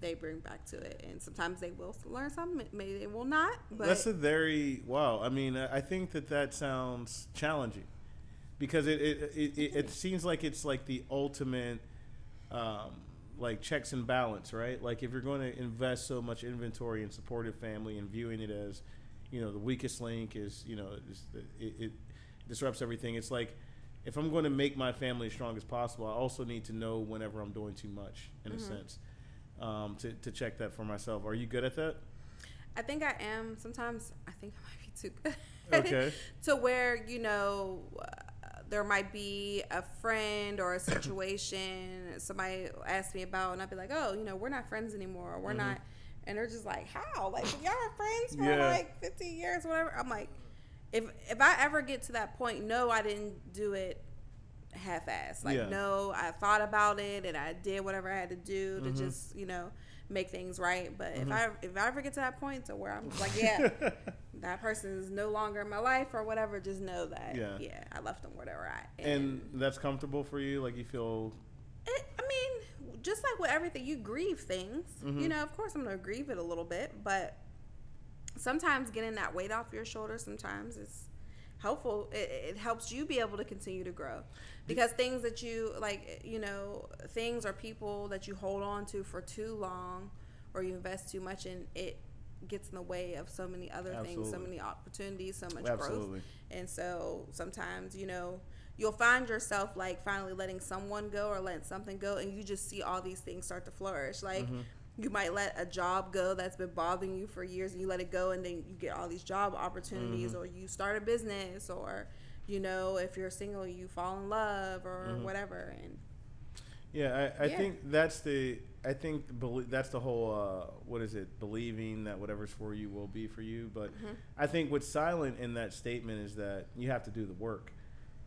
they bring back to it. And sometimes they will learn something, maybe they will not. But That's a very wow. I mean, I I think that that sounds challenging because it it, it, it, it seems like it's like the ultimate um, like checks and balance, right? Like if you're going to invest so much inventory in supportive family and viewing it as you know the weakest link is you know it, it disrupts everything. It's like if I'm going to make my family as strong as possible, I also need to know whenever I'm doing too much in a sense um, to to check that for myself. Are you good at that? I think I am. Sometimes I think I might be too good. Okay. to where you know uh, there might be a friend or a situation somebody asked me about, and I'd be like, oh, you know, we're not friends anymore. We're mm-hmm. not, and they're just like, how? Like y'all are friends for Yeah. like 15 years, whatever. I'm like, if if I ever get to that point, no, I didn't do it half-assed. Like Yeah. no, I thought about it and I did whatever I had to do to mm-hmm. just you know make things right. But if I if I ever get to that point to where I'm like, yeah, that person is no longer in my life or whatever, just know that Yeah. yeah, I left them where they were at. And that's comfortable for you? Like you feel it, I mean, just like with everything, you grieve things. Mm-hmm. You know, of course, I'm gonna grieve it a little bit, but sometimes getting that weight off your shoulders sometimes is helpful. It, it helps you be able to continue to grow because things that you like, you know, things or people that you hold on to for too long or you invest too much in, it gets in the way of so many other things, so many opportunities, so much Absolutely. growth. And so sometimes, you know, you'll find yourself like finally letting someone go or letting something go, and you just see all these things start to flourish. Like Mm-hmm. You might let a job go that's been bothering you for years, and you let it go, and then you get all these job opportunities, Mm-hmm. or you start a business, or you know, if you're single, you fall in love or Mm-hmm. whatever. And Yeah, I, I Yeah. think that's the I think that's the whole uh, what is it believing that whatever's for you will be for you. But I think what's silent in that statement is that you have to do the work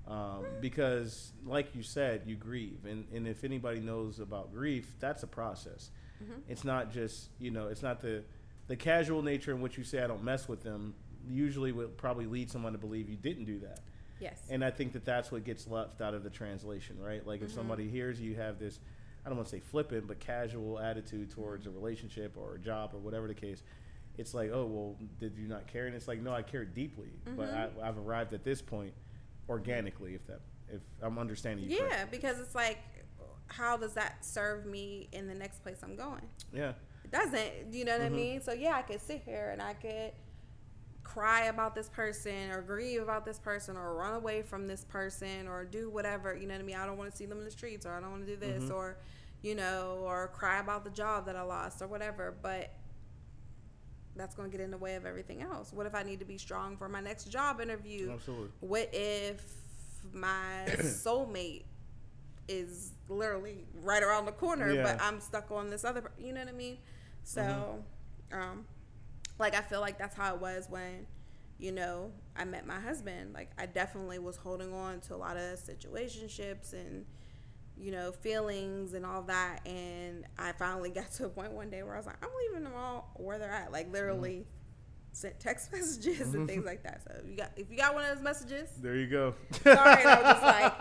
um, because, like you said, you grieve, and and if anybody knows about grief, that's a process. Mm-hmm. It's not just you know it's not the the casual nature in which you say I don't mess with them. Usually, will probably lead someone to believe you didn't do that. yes, And I think that that's what gets left out of the translation, right? Like if mm-hmm. somebody hears you have this, I don't want to say flippant, but casual attitude towards a relationship or a job or whatever the case, it's like, oh, well, did you not care? And it's like, no, I care deeply, but I, mm-hmm. I've arrived at this point organically, if that, if I'm understanding you. yeah, correct. because it's like, how does that serve me in the next place I'm going? Yeah. It doesn't. You know what I mm-hmm. mean? So yeah, I could sit here and I could cry about this person or grieve about this person or run away from this person or do whatever, you know what I mean? I don't want to see them in the streets or I don't want to do this mm-hmm. or you know, or cry about the job that I lost or whatever, but that's going to get in the way of everything else. What if I need to be strong for my next job interview? Absolutely. What if my soulmate is literally right around the corner, Yeah. but I'm stuck on this other. You know what I mean? So, um, like I feel like that's how it was when, you know, I met my husband. Like I definitely was holding on to a lot of situationships and, you know, feelings and all that. And I finally got to a point one day where I was like, I'm leaving them all where they're at. Like literally. Sent text messages and things like that. So if you got if you got one of those messages, There you go. Sorry, I was just like-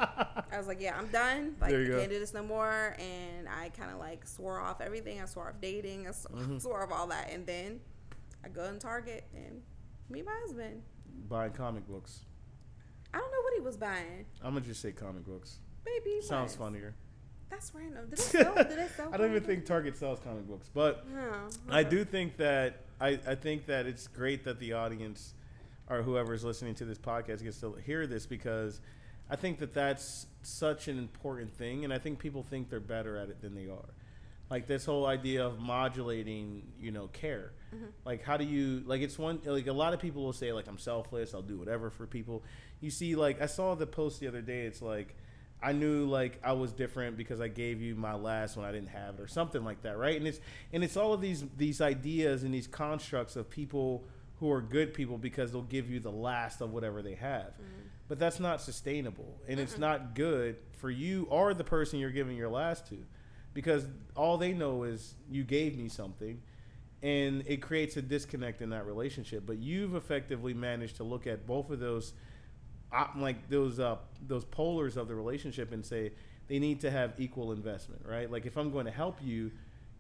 I was like, yeah, I'm done. Like, I you go. can't do this no more. And I kind of like swore off everything. I swore off dating. I s- Mm-hmm. swore off all that. And then I go in Target and meet my husband. Buying comic books. I don't know what he was buying. I'm gonna just say comic books. Maybe Sounds was. funnier. That's random. Did they sell? They sell? I don't even think Target sells comic books, but? No. I do think that I, I think that it's great that the audience or whoever's listening to this podcast gets to hear this because I think that that's such an important thing, and I think people think they're better at it than they are. Like this whole idea of modulating, you know, care. Mm-hmm. Like how do you like? It's one like a lot of people will say like I'm selfless. I'll do whatever for people. You see, like I saw the post the other day. It's like I knew like I was different because I gave you my last when I didn't have it or something like that, right? And it's and it's all of these these ideas and these constructs of people who are good people because they'll give you the last of whatever they have. Mm-hmm. But that's not sustainable and it's not good for you or the person you're giving your last to because all they know is you gave me something and it creates a disconnect in that relationship. But you've effectively managed to look at both of those op- like those uh those polars of the relationship and say they need to have equal investment, right? Like if I'm going to help you,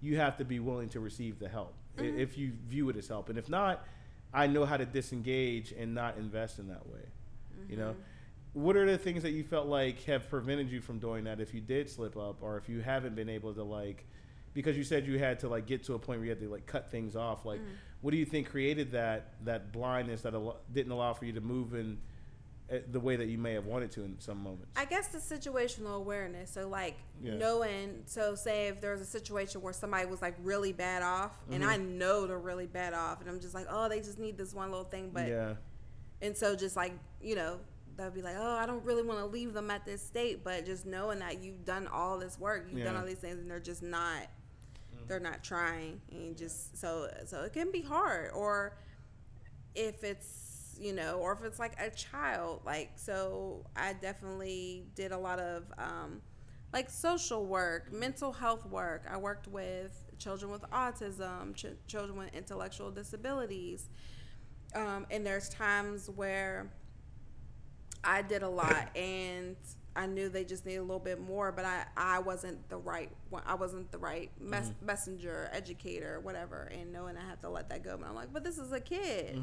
you have to be willing to receive the help i mm-hmm. if you view it as help, and if not, I know how to disengage and not invest in that way. You know, mm-hmm. what are the things that you felt like have prevented you from doing that if you did slip up or if you haven't been able to like because you said you had to like get to a point where you had to like cut things off like mm. what do you think created that that blindness that al- didn't allow for you to move in the way that you may have wanted to in some moments I guess the situational awareness. So like Yeah. knowing. So say if there's a situation where somebody was like really bad off, and Mm-hmm. I know they're really bad off, and I'm just like, oh, they just need this one little thing, but yeah and so just like you know they'll be like oh i don't really want to leave them at this state but just knowing that you've done all this work you've done all these things and they're just not they're not trying and just so so it can be hard or if it's you know or if it's like a child like so i definitely did a lot of um like social work mental health work i worked with children with autism ch- children with intellectual disabilities um, and there's times where I did a lot and I knew they just needed a little bit more, but I, I wasn't the right one. I wasn't the right mes- messenger, educator, whatever. And knowing I had to let that go, but I'm like, but this is a kid.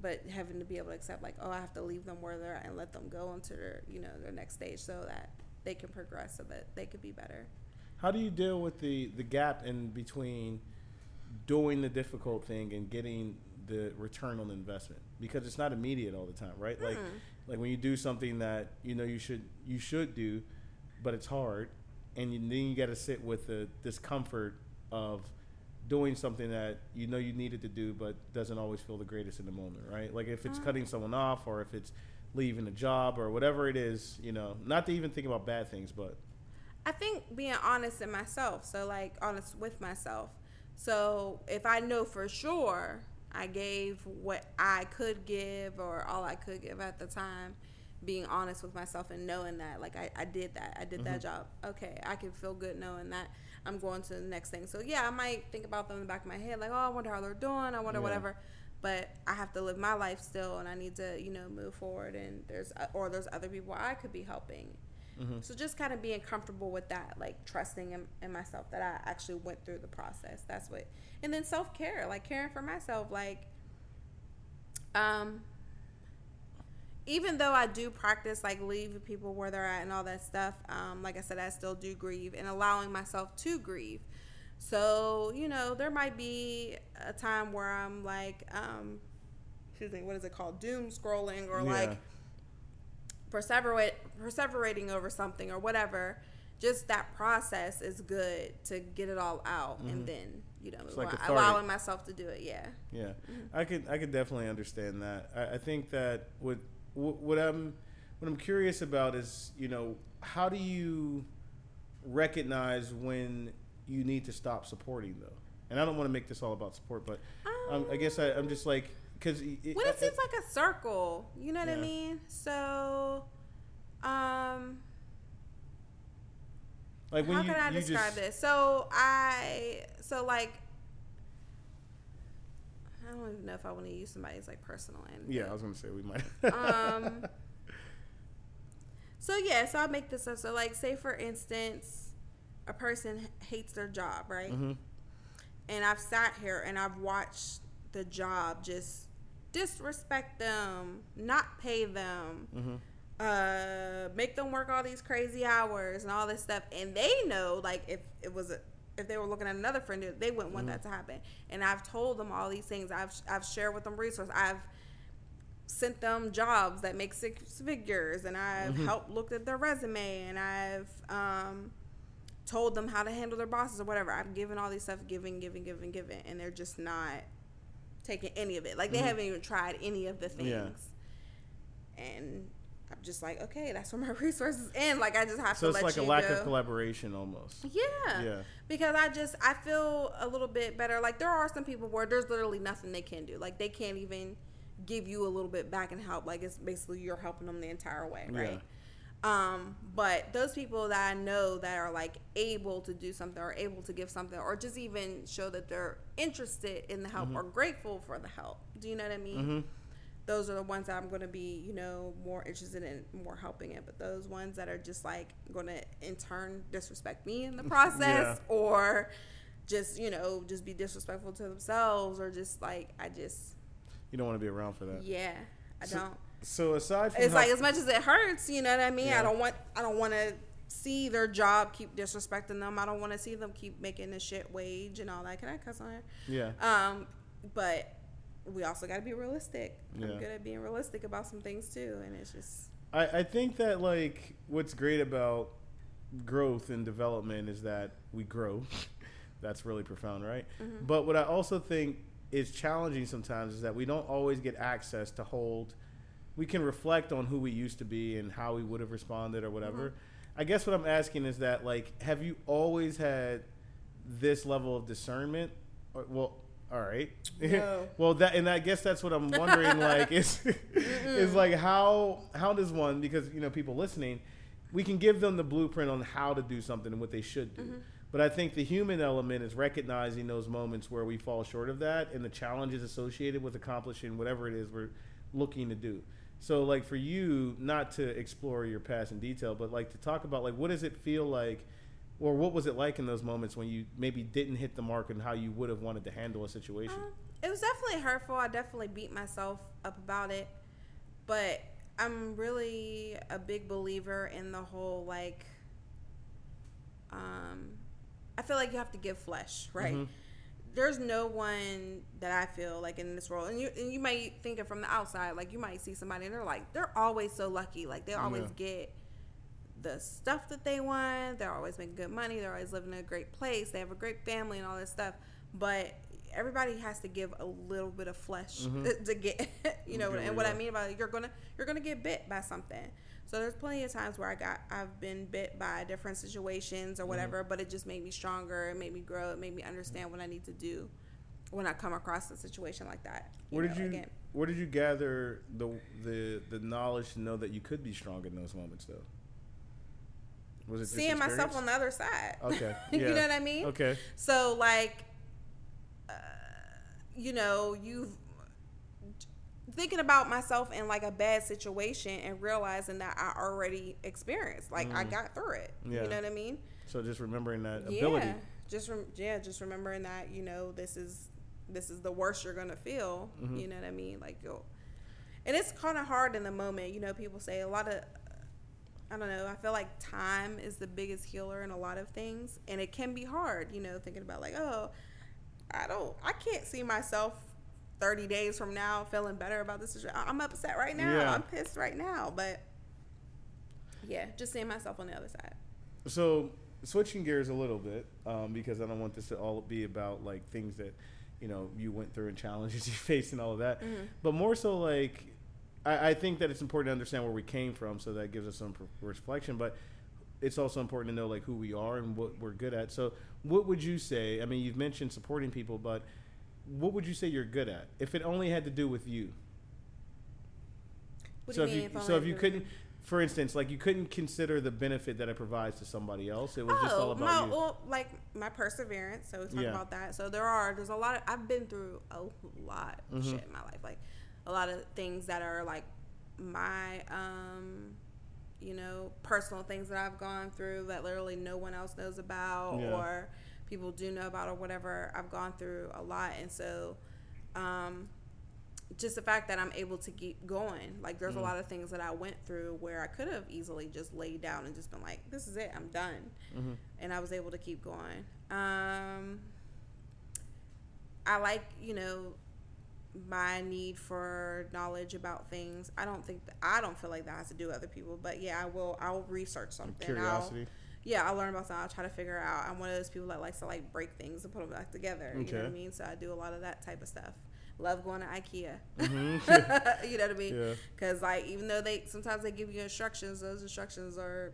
But having to be able to accept, like, oh, I have to leave them where they're at and let them go into their, you know, their next stage so that they can progress, so that they could be better. how do you deal with the the gap in between doing the difficult thing and getting the return on investment? Because it's not immediate all the time right? Like like when you do something that you know you should you should do but it's hard and you, then you got to sit with the discomfort of doing something that you know you needed to do but doesn't always feel the greatest in the moment right like if it's ah. cutting someone off or if it's leaving a job or whatever it is you know not to even think about bad things but I think being honest in myself. So like honest with myself. So if I know for sure I gave what I could give or all I could give at the time, being honest with myself and knowing that like I, I did that. I did that mm-hmm. job. Okay. I can feel good knowing that I'm going to the next thing. So yeah, I might think about them in the back of my head, like, oh I wonder how they're doing, I wonder Yeah. whatever. But I have to live my life still and I need to, you know, move forward and there's or there's other people I could be helping. So just kind of being comfortable with that, like trusting in, in myself that I actually went through the process. That's what, and then self care, like caring for myself, like, um, even though I do practice like leave people where they're at and all that stuff, um, like I said, I still do grieve and allowing myself to grieve. So you know, there might be a time where I'm like, um, excuse me, what is it called, doom scrolling or Yeah. like perseverate perseverating over something or whatever. Just that process is good to get it all out and then you know like allowing myself to do it yeah. Yeah, I could I could definitely understand that. I, I think that what what what I'm what I'm curious about is you know how do you recognize when you need to stop supporting though? And I don't want to make this all about support, but um, I guess I, I'm just like because when it seems like a circle, you know what I mean? So, um, like when how you, can I describe just, this? So I, so like, I don't even know if I want to use somebody's like personal end. Yeah, I was gonna say we might. um so yeah so i'll make this up so like say for instance a person hates their job right hmm and i've sat here and i've watched the job just disrespect them not pay them hmm uh make them work all these crazy hours and all this stuff and they know like if it was a if they were looking at another friend they wouldn't want mm-hmm. that to happen. And i've told them all these things. I've i've shared with them resources. I've sent them jobs that make six figures and i've mm-hmm. helped looked at their resume and i've um told them how to handle their bosses or whatever. I've given all these stuff giving giving giving giving and they're just not taking any of it. Like they mm-hmm. haven't even tried any of the things. Yeah. and I'm just like, okay, that's where my resources end. Like I just have So to So it's like a lack of collaboration almost. Yeah. Yeah. Because I just I feel a little bit better. Like there are some people where there's literally nothing they can do. Like they can't even give you a little bit back and help. Like it's basically you're helping them the entire way, right? Um, but those people that I know that are like able to do something or able to give something or just even show that they're interested in the help or grateful for the help. Do you know what I mean? Mhm. Those are the ones that I'm going to be, you know, more interested in, more helping in. But those ones that are just like going to in turn disrespect me in the process, or just you know just be disrespectful to themselves, or just like I just You don't want to be around for that. yeah I So- don't. So aside from It's like as much as it hurts, you know what I mean. Yeah. I don't want I don't want to see their job keep disrespecting them. I don't want to see them keep making the shit wage and all that. Can I cuss on here? yeah. Um, but we also got to be realistic. Yeah. I'm good at being realistic about some things too, and it's just I, I think that like what's great about growth and development is that we grow. That's really profound, right? Mm-hmm. But what I also think is challenging sometimes is that we don't always get access to hold. We can reflect on who we used to be and how we would have responded or whatever. Mm-hmm. I guess what I'm asking is that like, have you always had this level of discernment? Or, well, all right. No. well, that and I guess that's what I'm wondering. like, is is like how how does one because you know people listening, we can give them the blueprint on how to do something and what they should do. Mm-hmm. But I think the human element is recognizing those moments where we fall short of that and the challenges associated with accomplishing whatever it is we're looking to do. So like for you, not to explore your past in detail, but like to talk about like what does it feel like or what was it like in those moments when you maybe didn't hit the mark and how you would have wanted to handle a situation? Um, it was definitely hurtful. I definitely beat myself up about it. But I'm really a big believer in the whole like um I feel like you have to give flesh, right? Mhm. There's no one that I feel like in this world, and you and you might think it from the outside, like you might see somebody and they're like they're always so lucky, like they always Yeah. get the stuff that they want. They're always making good money. They're always living in a great place. They have a great family and all this stuff. But everybody has to give a little bit of flesh to get, you know. And what I mean by it, you're gonna you're gonna get bit by something. So there's plenty of times where I got I've been bit by different situations or Mm-hmm. whatever, but it just made me stronger. It made me grow. It made me understand what I need to do when I come across a situation like that. Where did know, you again. where did you gather the the the knowledge to know that you could be strong in those moments though? Was it seeing myself on the other side? Okay, you know what I mean? Okay. So like, uh, you know, you've thinking about myself in like a bad situation and realizing that I already experienced, like I got through it. Mm. Yeah. You know what I mean? So just remembering that ability. Yeah. Just rem- yeah, just remembering that you know this is this is the worst you're gonna feel. Mm-hmm. You know what I mean? Like yo, and it's kind of hard in the moment. You know, people say a lot of. I don't know. I feel like time is the biggest healer in a lot of things, and it can be hard. You know, thinking about like, oh, I don't, I can't see myself thirty days from now feeling better about this. I'm upset right now. Yeah. I'm pissed right now. But yeah, just seeing myself on the other side. So switching gears a little bit, um, because I don't want this to all be about like things that you know you went through and challenges you faced and all of that, but more so like I, I think that it's important to understand where we came from, so that gives us some reflection. But it's also important to know like who we are and what we're good at. So, what would you say? I mean, you've mentioned supporting people, but what would you say you're good at if it only had to do with you? What so you if mean? you if so if you couldn't, for instance, like you couldn't consider the benefit that it provides to somebody else, it was just all Oh, about my, you. well, like my perseverance. So we talk Yeah. about that. So there are there's a lot of I've been through a lot of Mm-hmm. shit in my life, like a lot of things that are like my um you know personal things that I've gone through that literally no one else knows about Yeah. or people do know about or whatever. I've gone through a lot, and so um just the fact that I'm able to keep going. Like there's a lot of things that I went through where I could have easily just laid down and just been like, "This is it, I'm done," and I was able to keep going. Um, I like you know my need for knowledge about things. I don't think that, I don't feel like that has to do with other people, but yeah, I will. I'll research something. Curiosity. I'll, yeah, I'll learn about something. I'll try to figure out. I'm one of those people that likes to like break things and put them back together. Okay. You know what I mean? So I do a lot of that type of stuff. Love going to IKEA. Mm-hmm. you know what I mean? Yeah. Because like even though they sometimes they give you instructions, those instructions are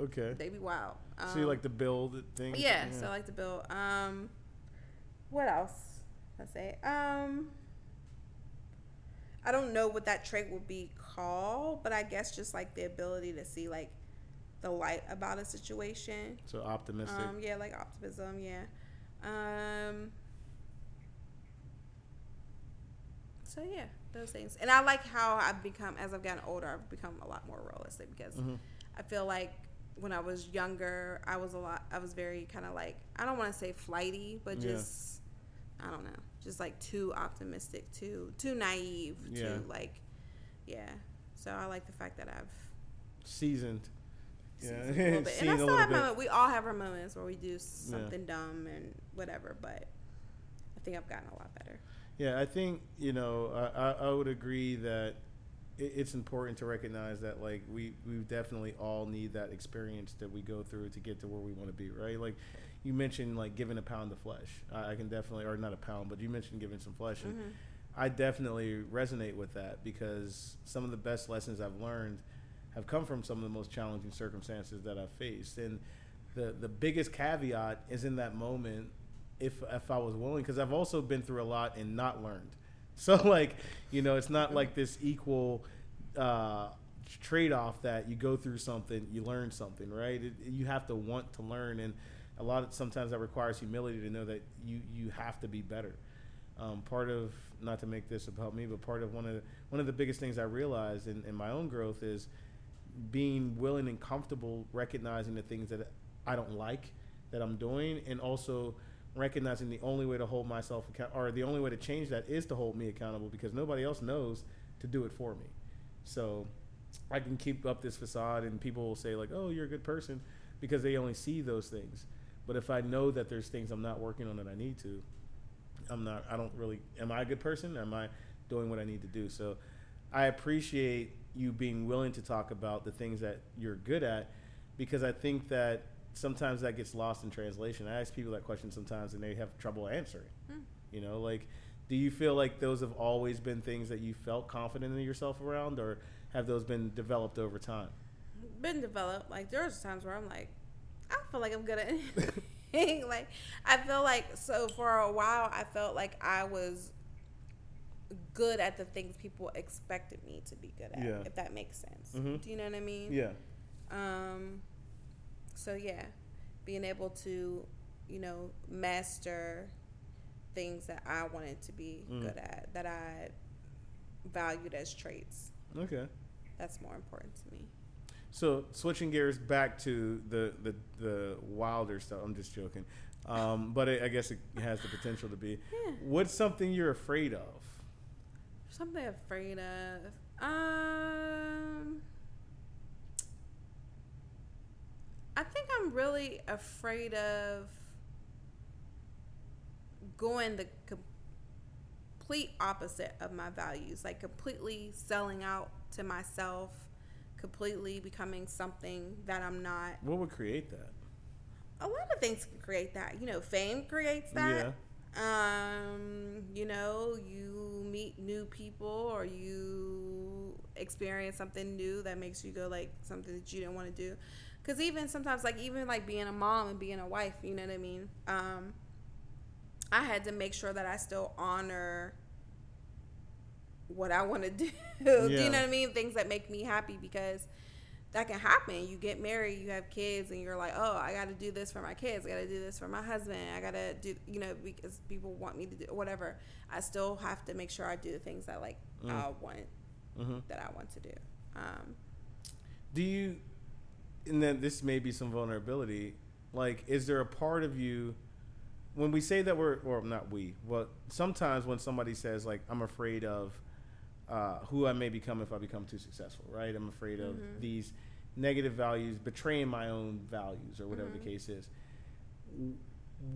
Okay. they be wild. Um, so you like to build things? yeah, so I like to build. Um, what else? Let's say. Um, I don't know what that trait would be called, but I guess just like the ability to see like the light about a situation. So optimistic. Um, yeah, like optimism. Yeah. Um. So yeah, those things, and I like how I've become as I've gotten older. I've become a lot more realistic because Mm-hmm. I feel like when I was younger, I was a lot. I was very kind of like I don't want to say flighty, but Yeah. just I don't know, just like too optimistic, too too naive, Yeah. too like yeah. So I like the fact that I've Seasoned. Yeah. seasoned a little bit. And I still have moments. We all have our moments where we do something dumb and whatever, but I think I've gotten a lot better. Yeah, I think you know I, I, I would agree that it's important to recognize that like we we definitely all need that experience that we go through to get to where we want to be, right? Like you mentioned, like giving a pound of flesh. I, I can definitely, or not a pound, but you mentioned giving some flesh, and I definitely resonate with that because some of the best lessons I've learned have come from some of the most challenging circumstances that I've faced, and the the biggest caveat is in that moment if if I was willing because I've also been through a lot and not learned. So like, you know, it's not like this equal uh, trade off that you go through something, you learn something, right? It, you have to want to learn, and a lot of sometimes that requires humility to know that you you have to be better. Um, part of not to make this about me, but part of one of the, one of the biggest things I realized in, in my own growth is being willing and comfortable recognizing the things that I don't like that I'm doing, and also recognizing the only way to hold myself account or the only way to change that is to hold me accountable because nobody else knows to do it for me. So I can keep up this facade, and people will say like, "Oh, you're a good person," because they only see those things. But if I know that there's things I'm not working on that I need to, I'm not. I don't really. Am I a good person? Am I doing what I need to do? So I appreciate you being willing to talk about the things that you're good at, because I think that sometimes that gets lost in translation. I ask people that question sometimes, and they have trouble answering. Hmm. You know, like, do you feel like those have always been things that you felt confident in yourself around, or have those been developed over time? Been developed. Like there's times where I'm like, I don't feel like I'm good at anything. like I feel like so for a while I felt like I was good at the things people expected me to be good at. Yeah. If that makes sense. Mhm. Do you know what I mean? Yeah. Um, so yeah, being able to, you know, master things that I wanted to be Mm. good at, that I valued as traits. Okay. That's more important to me. So switching gears back to the the, the wilder stuff. I'm just joking, um, but it, I guess it has the potential to be. What's something you're afraid of? Something I'm afraid of. Um, I think I'm really afraid of going the complete opposite of my values, like completely selling out to myself, completely becoming something that I'm not. What would create that? A lot of things can create that. You know, fame creates that. Yeah. Um, you know, you meet new people or you experience something new that makes you go like something that you didn't want to do. because even sometimes like even like being a mom and being a wife you know what i mean um i had to make sure that i still honor what i want to do. Do you know what i mean? Things that make me happy because that can happen. You get married you have kids and you're like oh i gotta do this for my kids. I gotta do this for my husband. I gotta do you know because people want me to do whatever. I still have to make sure i do the things that like i want Mhm. that i want to do. Um Do you, and then this may be some vulnerability, like, is there a part of you, when we say that we're, or not we, but sometimes when somebody says, like, I'm afraid of uh, who I may become if I become too successful, right? I'm afraid of these negative values, betraying my own values, or whatever the case is.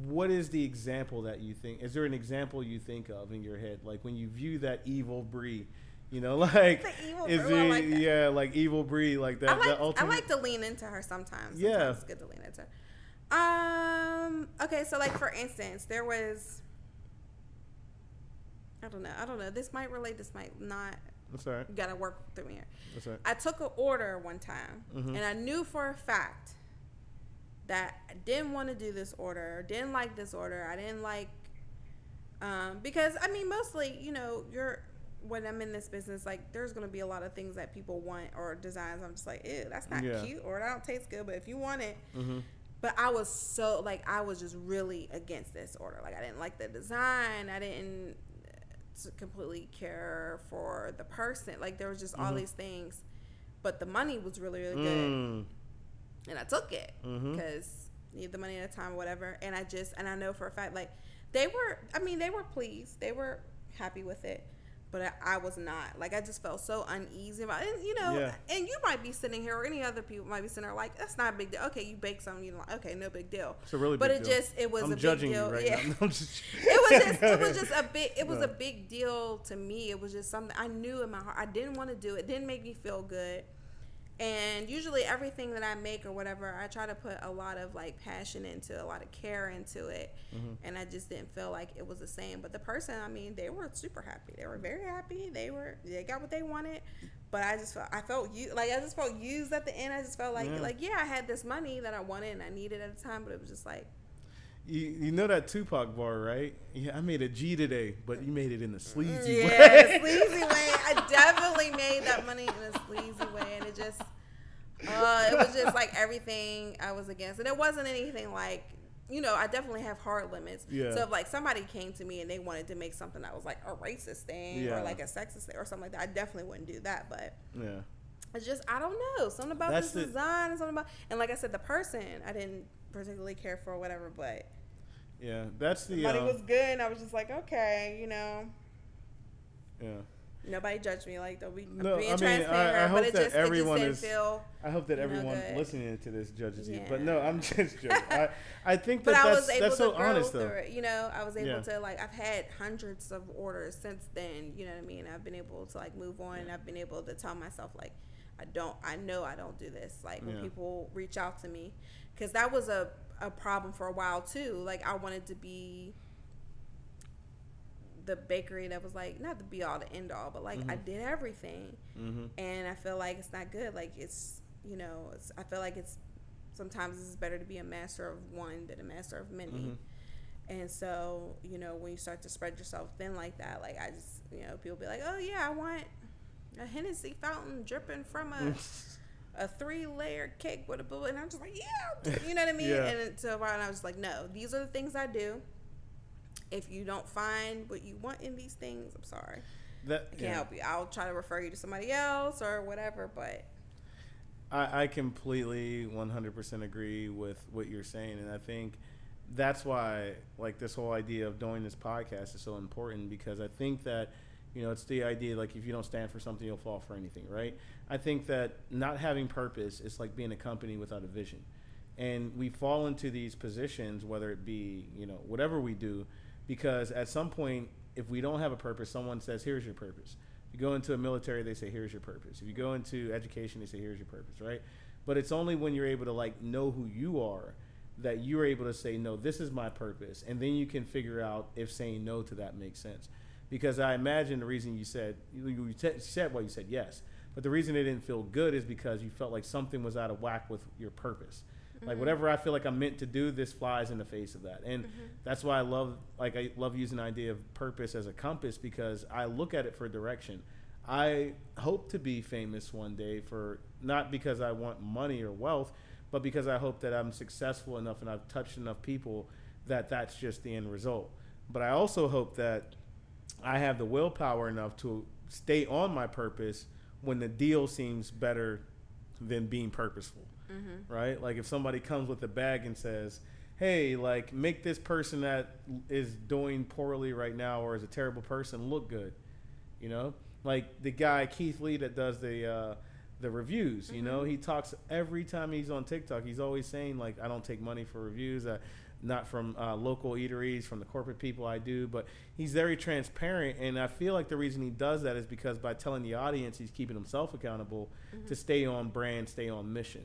What is the example that you think? Is there an example you think of in your head, like when you view that evil Brie? You know, like The evil is Brie, I like yeah, like evil Brie, like that. I like the ultimate, I like to lean into her sometimes. Yeah. It's good to lean into her. Um. Okay. So like for instance, there was. I don't know. I don't know. This might relate. This might not. That's all right. You gotta work through me here. That's all right. I took an order one time, Mhm. and I knew for a fact that I didn't want to do this order, didn't like this order. I didn't like um, because I mean, mostly, you know, you're when I'm in this business, like there's gonna be a lot of things that people want or designs. I'm just like, ew, that's not Yeah. cute or that don't taste good. But if you want it, Mhm. but I was so like I was just really against this order. Like I didn't like the design. I didn't completely care for the person. Like there was just all these things, but the money was really really good, Mm. and I took it because need the money at a time, or whatever. And I just and I know for a fact like they were. I mean they were pleased. They were happy with it. But I, I was not like I just felt so uneasy about it. And, you know, Yeah. and you might be sitting here, or any other people might be sitting there like that's not a big deal. Okay, you bake something, you know, like, okay, no big deal. It's a really but it deal. just it was I'm a big deal. right yeah. now. It was just it was just a big it was No. a big deal to me. It was just something I knew in my heart. I didn't want to do it. It didn't make me feel good. And usually everything that I make or whatever, I try to put a lot of like passion into, a lot of care into it. Mm-hmm. And I just didn't feel like it was the same. But the person, I mean, they were super happy. They were very happy. They were they got what they wanted. But I just felt I felt you like I just felt used at the end. I just felt like Yeah. like yeah, I had this money that I wanted and I needed at the time, but it was just like you, you know that Tupac bar, right? Yeah, I made a G today, but you made it in a sleazy yeah, way. sleazy way. I definitely made that money in a sleazy way, and it just, uh, it was just like everything I was against, and it wasn't anything like, you know, I definitely have hard limits. Yeah. So if like somebody came to me and they wanted to make something that was like a racist thing Yeah. or like a sexist thing or something like that, I definitely wouldn't do that. But yeah. it's just I don't know something about That's this the- design and something about, and like I said, the person I didn't particularly care for or whatever, but Yeah, that's the. the money uh, was good, and I was just like, okay, you know. yeah. Nobody judged me like though. We I'm No, being I mean, transparent, I- I but hope it that just everyone it is- just didn't feel. I hope that You know, everyone good. listening to this judges you, but no, I'm just joking. I, I think But that I that's, was able that's to so honest though. it. You know, I was able Yeah. to like I've had hundreds of orders since then. You know what I mean? I've been able to like move on. and I've been able to tell myself like I don't. I know I don't do this. Like when Yeah. people reach out to me, because that was a a problem for a while too. Like I wanted to be the bakery that was like not the be all the end all, but like I did everything. Mm-hmm. and I feel like it's not good. Like it's you know, it's, I feel like it's sometimes it's better to be a master of one than a master of many. Mm-hmm. And so you know, when you start to spread yourself thin like that, like I just you know, people be like, oh yeah, I want a Hennessy fountain dripping from a. A three layer cake with a boo, and I'm just like, yeah, you know what I mean. Yeah. And so and I was like, no, these are the things I do. If you don't find what you want in these things, I'm sorry. That I can't yeah. help you. I'll try to refer you to somebody else or whatever, but I, I completely 100% agree with what you're saying, and I think that's why like this whole idea of doing this podcast is so important because I think that you know it's the idea like if you don't stand for something you'll fall for anything, right? I think that not having purpose is like being a company without a vision, and we fall into these positions whether it be you know whatever we do because at some point if we don't have a purpose, someone says here's your purpose. If you go into a military, they say, "Here's your purpose." If you go into education, they say, "Here's your purpose." Right? But it's only when you're able to like know who you are that you're able to say, "No, this is my purpose," and then you can figure out if saying no to that makes sense. Because I imagine the reason you said you, said why you said yes, But the reason it didn't feel good is because you felt like something was out of whack with your purpose. Mm-hmm. Like whatever I feel like I'm meant to do, this flies in the face of that. And Mm-hmm. that's why I love like I love using the idea of purpose as a compass because I look at it for direction. I hope to be famous one day for not because I want money or wealth, but because I hope that I'm successful enough and I've touched enough people that that's just the end result. But I also hope that I have the willpower enough to stay on my purpose when the deal seems better than being purposeful. Right? Like if somebody comes with a bag and says, "Hey, like make this person that is doing poorly right now or is a terrible person look good." You know? Like the guy Keith Lee that does the uh the reviews, you know, he talks every time he's on TikTok. He's always saying like, "I don't take money for reviews. Uh, not from uh, local eateries, from the corporate people I do, but he's very transparent. And I feel like the reason he does that is because by telling the audience, he's keeping himself accountable to stay on brand, stay on mission.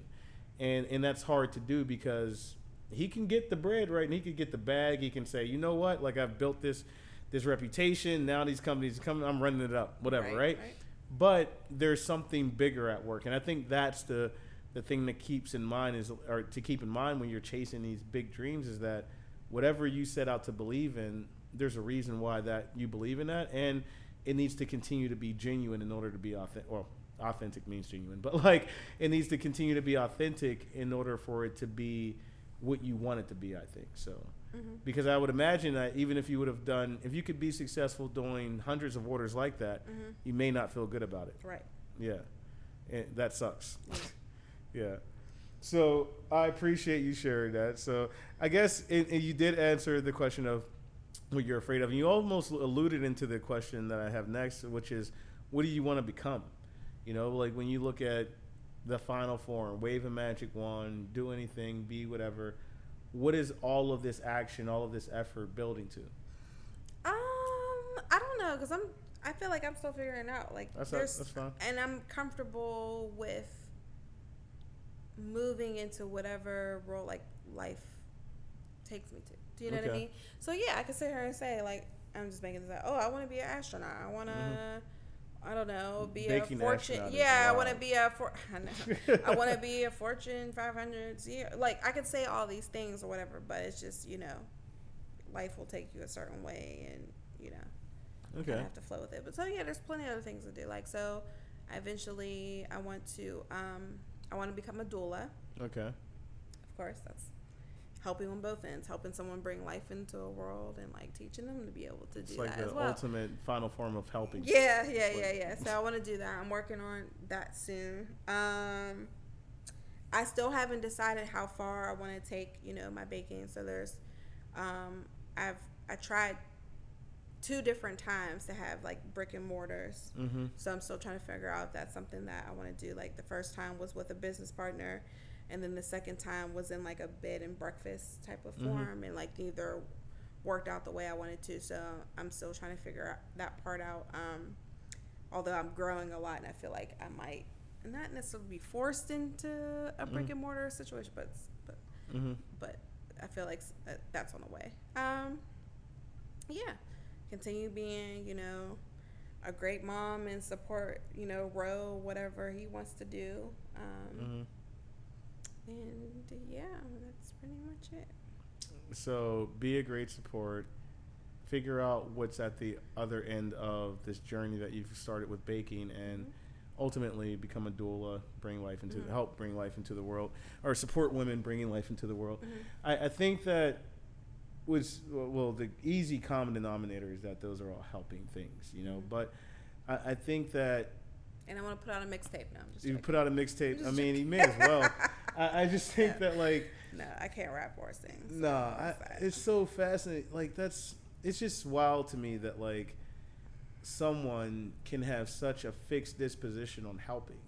And, and that's hard to do because he can get the bread right and he can get the bag. He can say, you know what, like I've built this this reputation. Now these companies are coming, I'm running it up, whatever, Right, right? right. But there's something bigger at work, and I think that's the the thing that keeps in mind is or to keep in mind when you're chasing these big dreams is that whatever you set out to believe in there's a reason why that you believe in that and it needs to continue to be genuine in order to be authentic well authentic means genuine but like it needs to continue to be authentic in order for it to be what you want it to be i think so. Mm-hmm. Because i would imagine that even if you would have done if you could be successful doing hundreds of orders like that mm-hmm. you may not feel good about it. Right. yeah, and that sucks. Yeah. So I appreciate you sharing that. So I guess it, it- you did answer the question of what you're afraid of. And you almost alluded into the question that I have next, which is, what do you want to become? You know, like when you look at the final form, wave a magic wand, do anything, be whatever. What is all of this action, all of this effort building to? Um, I don't know because I'm. I feel like I'm still figuring out. Like That's- there's, that's fine. and I'm comfortable with moving into whatever role like life takes me to. Do you know what I mean? So yeah, I can sit here and say like I'm just making this up. Oh, I want to be an astronaut. I want to. I don't know, be Mm-hmm. Baking a fortune. Yeah, I want to be a for. I know. I want to be a Fortune 500. Yeah, like I could say all these things or whatever, but it's just you know, life will take you a certain way, and you know, you Okay. have to flow with it. But so yeah, there's plenty of other things to do. Like so, eventually, I want to um, I want to become a doula. Okay. Of course, that's helping on both ends, helping someone bring life into a world and like teaching them to be able to It's do like that the as well. ultimate final form of helping. Yeah, yeah, yeah, yeah. So I want to do that. I'm working on that soon. Um, I still haven't decided how far I want to take, you know, my baking. So there's, um, I've I tried two different times to have like brick and mortars. Mm-hmm. So I'm still trying to figure out if that's something that I want to do. Like the first time was with a business partner, and then the second time was in like a bed and breakfast type of form, and like neither worked out the way I wanted to. So I'm still trying to figure out that part out. Um, although I'm growing a lot, and I feel like I might not necessarily be forced into a brick and mortar situation, but but Mm-hmm. but I feel like uh, that's on the way. Um, yeah, continue being, you know, a great mom and support, you know, Ro, whatever he wants to do. Um, Mm-hmm. And yeah, that's pretty much it. So be a great support. Figure out what's at the other end of this journey that you've started with baking, and ultimately become a doula, bring life into help bring life into the world, or support women bringing life into the world. I, I think that was well the easy common denominator is that those are all helping things, you know. But I, I think that And I want to put out a mixtape now. You joking. put out a mixtape. I mean, you may as well. I, I just think that like. no, I can't rap or sing. so No, I, it's so fascinating. Like that's it's just wild to me that like someone can have such a fixed disposition on helping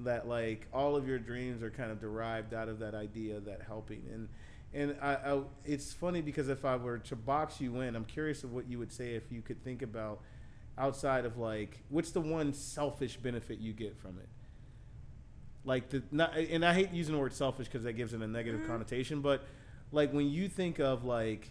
that like all of your dreams are kind of derived out of that idea that helping and and I, I it's funny because if I were to box you in, I'm curious of what you would say if you could think about outside of like what's the one selfish benefit you get from it? Like the not and I hate using the word selfish because that gives it a negative mm-hmm. connotation, but like when you think of like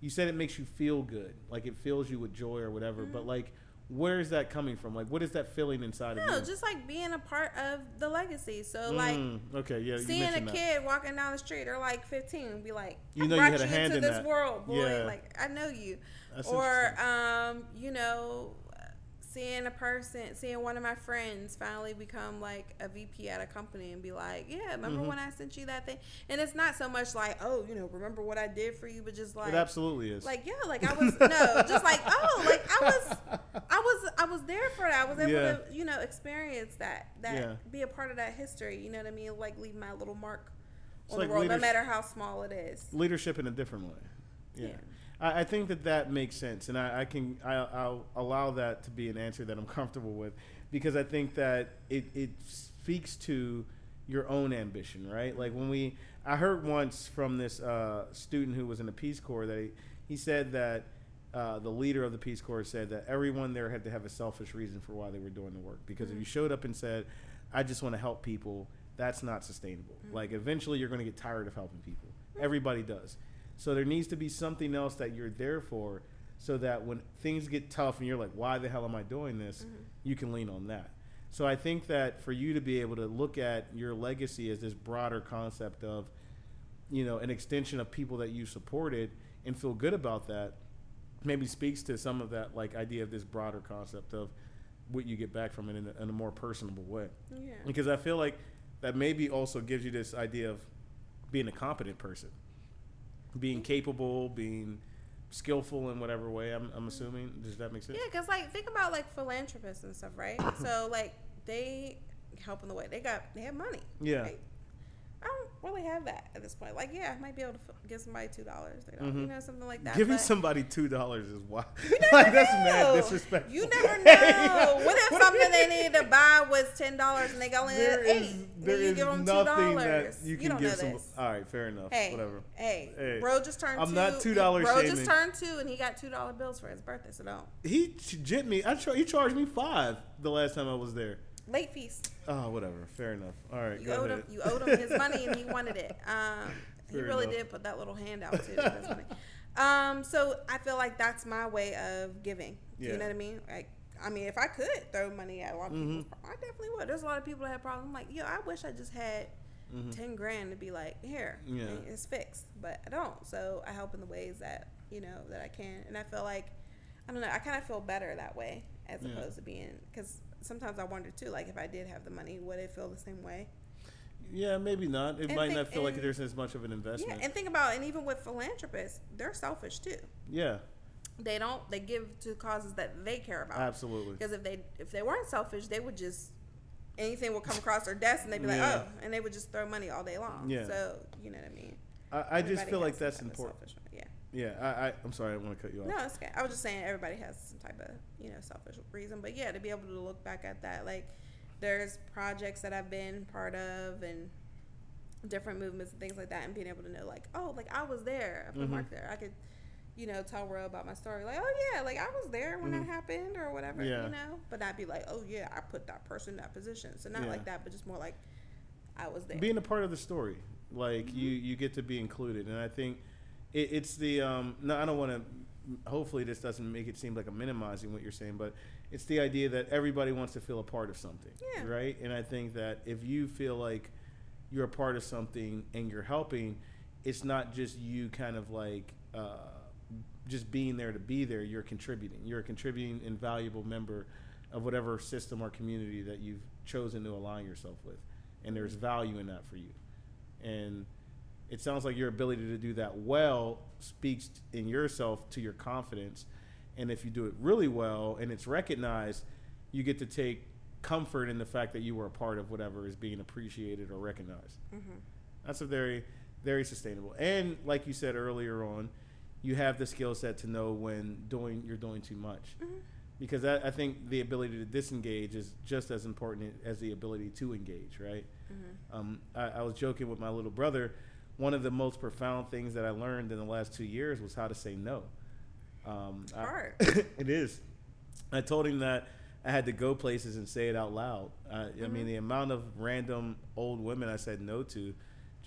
you said it makes you feel good, like it fills you with joy or whatever, but mm-hmm. like where is that coming from? Like, what is that feeling inside of you? No, just like being a part of the legacy. So like Mm, okay, yeah, seeing a that. kid walking down the street or like 15 be like, You I know you brought you hand into in this that. world, boy. Yeah. Like I know you. That's or um, you know, seeing a person, seeing one of my friends finally become like a VP at a company and be like, yeah, remember Mm-hmm. when I sent you that thing? And it's not so much like, oh, you know, remember what I did for you, but just like it absolutely is. like yeah, like I was no, just like oh, like I was, I was, I was there for that. I was able Yeah. to, you know, experience that, that Yeah. be a part of that history. You know what I mean? Like leave my little mark It's on like the world, no matter how small it is. leadership in a different way. Yeah. Yeah. I, I think that that makes sense, and I, I can I, I'll allow that to be an answer that I'm comfortable with, because I think that it it speaks to your own ambition, right? Like when we I heard once from this uh, student who was in the Peace Corps that he, he said that. Uh, the leader of the Peace Corps said that everyone there had to have a selfish reason for why they were doing the work. Because if you showed up and said, "I just want to help people," that's not sustainable. Like eventually, you're going to get tired of helping people. Everybody does. So there needs to be something else that you're there for, so that when things get tough and you're like, "Why the hell am I doing this?" Mm-hmm. You can lean on that. So I think that for you to be able to look at your legacy as this broader concept of, you know, an extension of people that you supported and feel good about that, maybe speaks to some of that like idea of this broader concept of what you get back from it in a, in a more personable way. Yeah. Because I feel like that maybe also gives you this idea of being a competent person, being capable, being skillful in whatever way. I'm, I'm assuming. Does that make sense? Yeah, because like think about like philanthropists and stuff, right? so like they help in the way they got they have money. Yeah. right? I don't really have that at this point. Like, yeah, I might be able to give somebody two dollars, you know, you know, something like that. Giving somebody two dollars is wild. you never like that's mad disrespectful. You never know. what if something they needed to buy was ten dollars and they got only There eight? there you give them two dollars. you can don't give know some. this. All right, fair enough. Hey, Whatever. hey, Hey. bro just turned. I'm two, not $2 Bro shaming. just turned two, and he got two dollar bills for his birthday. So don't He jipped me. I char- he charged me five the last time I was there. Late feast. Oh, whatever. Fair enough. All right, You owed ahead. him. You owed him his money, and he wanted it. Um, he really enough. did put that little hand out too. That's funny. Um, so I feel like that's my way of giving. Yeah. You know what I mean? Like, I mean, if I could throw money at a lot of Mm-hmm. people, I definitely would. There's a lot of people that have problems. I'm like, yo, I wish I just had ten grand to be like, here, Mm-hmm. Yeah. it's fixed, but I don't. So I help in the ways that you know that I can, and I feel like, I don't know, I kind of feel better that way as Yeah. opposed to being because sometimes I wonder too, like if I did have the money, would it feel the same way? Yeah, maybe not. It And might think- not feel like there's as much of an investment. Yeah, and think about and even with philanthropists, they're selfish too. Yeah, They don't they give to causes that they care about. absolutely. Because if they if they weren't selfish, they would just anything would come across their desk and they'd be like, oh, and they would just throw money all day long. Yeah. So you know what I mean. I, I just feel like that's important. Yeah. I, I, I'm sorry, I want to cut you off. No, it's okay. I was just saying everybody has some type of you know selfish reason, but yeah, to be able to look back at that, like there's projects that I've been part of and different movements and things like that, and being able to know like, oh, like I was there, I put Mm-hmm. mark there. I could, you know, tell Ro about my story, like, oh yeah, like I was there when that happened or whatever, Mm-hmm. Yeah. you know. But not be like, oh yeah, I put that person in that position. So not Yeah. like that, but just more like I was there. being a part of the story like Mm-hmm. you you get to be included and i think it, it's the um no i don't want to hopefully this doesn't make it seem like i'm minimizing what you're saying but it's the idea that everybody wants to feel a part of something Yeah. right? And i think that if you feel like you're a part of something and you're helping it's not just you kind of like uh, just being there to be there you're contributing. You're a contributing and valuable member of whatever system or community that you've chosen to align yourself with. And there's value in that for you. And it sounds like your ability to do that well speaks in yourself to your confidence. And if you do it really well and it's recognized you get to take comfort in the fact that you were a part of whatever is being appreciated or recognized. Mm-hmm. That's a very very sustainable. And like you said earlier on you have the skill set to know when doing you're doing too much. Mm-hmm. Because I, I think the ability to disengage is just as important as the ability to engage right? Mm-hmm. Um, I, I was joking with my little brother one of the most profound things that i learned in the last two years was how to say no um, I- Hard. it is i told him that i had to go places and say it out loud I, I mean the amount of random old women i said no to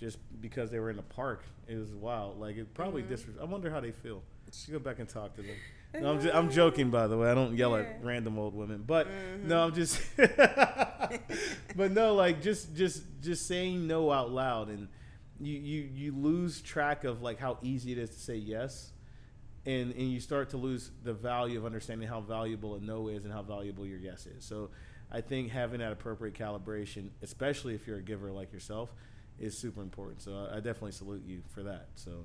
just because they were in the park. It was wild. Like it probably Mm-hmm. disres- I wonder how they feel. Should go back and talk to them. No, I'm, just, I'm joking, by the way. I don't yell Yeah. Mm-hmm. at random old women, but no, I'm just. but no, like just just just saying no out loud, and you you you lose track of like how easy it is to say yes, and and you start to lose the value of understanding how valuable a no is and how valuable your yes is. So, I think having that appropriate calibration, especially if you're a giver like yourself, is super important. So I, I definitely salute you for that. So.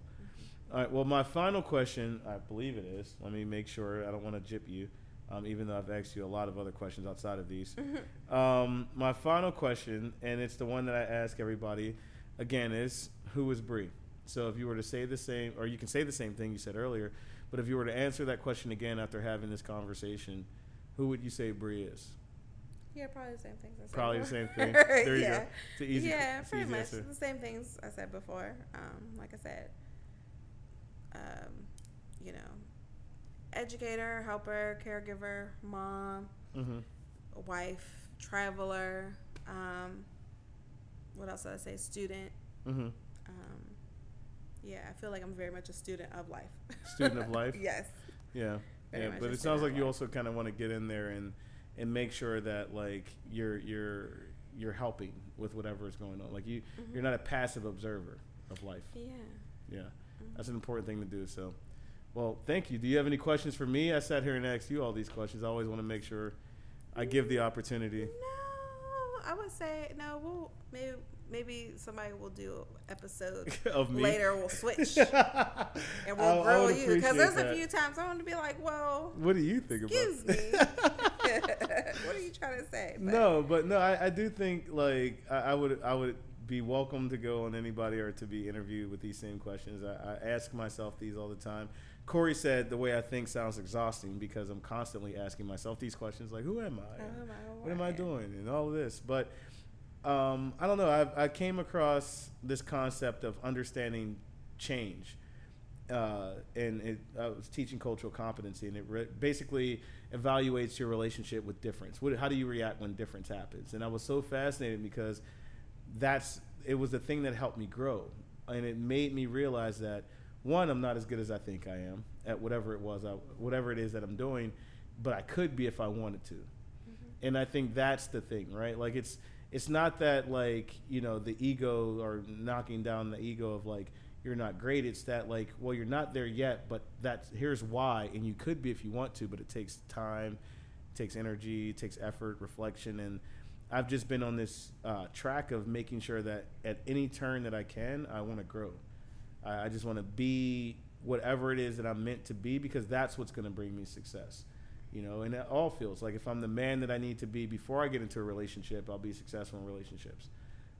All right. Well, my final question, I believe it is. Let me make sure. I don't want to jip you, um, even though I've asked you a lot of other questions outside of these. Um, my final question, and it's the one that I ask everybody, again, is who is Bree? So if you were to say the same, or you can say the same thing you said earlier, but if you were to answer that question again after having this conversation, who would you say Bree is? Yeah, probably the same things. I said Probably the same thing. There you yeah. go. It's an easy, yeah, pretty easy much answer. the same things I said before. Um, like I said, um, you know, educator, helper, caregiver, mom, hmm wife, traveler. Um, what else did I say? Student. hmm Um, yeah, I feel like I'm very much a student of life. Student of life. yes. Yeah, Very yeah, but it sounds like you also kind of want to get in there and and make sure that like you're you're you're helping with whatever is going on. Like you Mm-hmm. you're not a passive observer of life. Yeah. Yeah, Mm-hmm. that's an important thing to do. So, well, thank you. Do you have any questions for me? I sat here and asked you all these questions. I always want to make sure I give the opportunity. No, I would say no. We'll maybe maybe somebody will do an episode Of me? later. We'll switch and we'll I grill would you because there's appreciate a few times I want to be like, well, What do you think excuse about? me, what are you trying to say? But no, but no, I, I do think like I, I would I would be welcome to go on anybody or to be interviewed with these same questions. I, I ask myself these all the time. Corey said the way I think sounds exhausting because I'm constantly asking myself these questions like who am I? Who am I? What am I doing? And all of this. But um, I don't know. I, I came across this concept of understanding change. Uh, and it, I was teaching cultural competency, and it re- basically evaluates your relationship with difference. What, how do you react when difference happens? And I was so fascinated because that's it was the thing that helped me grow, and it made me realize that one, I'm not as good as I think I am at whatever it was, I, whatever it is that I'm doing, but I could be if I wanted to. And I think that's the thing, right? Like it's it's not that like you know the ego or knocking down the ego of like you're not great. It's that like well you're not there yet, but that's here's why, and you could be if you want to, but it takes time, it takes energy, it takes effort, reflection, and I've just been on this uh, track of making sure that at any turn that I can, I want to grow. I, I just want to be whatever it is that I'm meant to be because that's what's going to bring me success. You know, and it all feels like if I'm the man that I need to be before I get into a relationship, I'll be successful in relationships.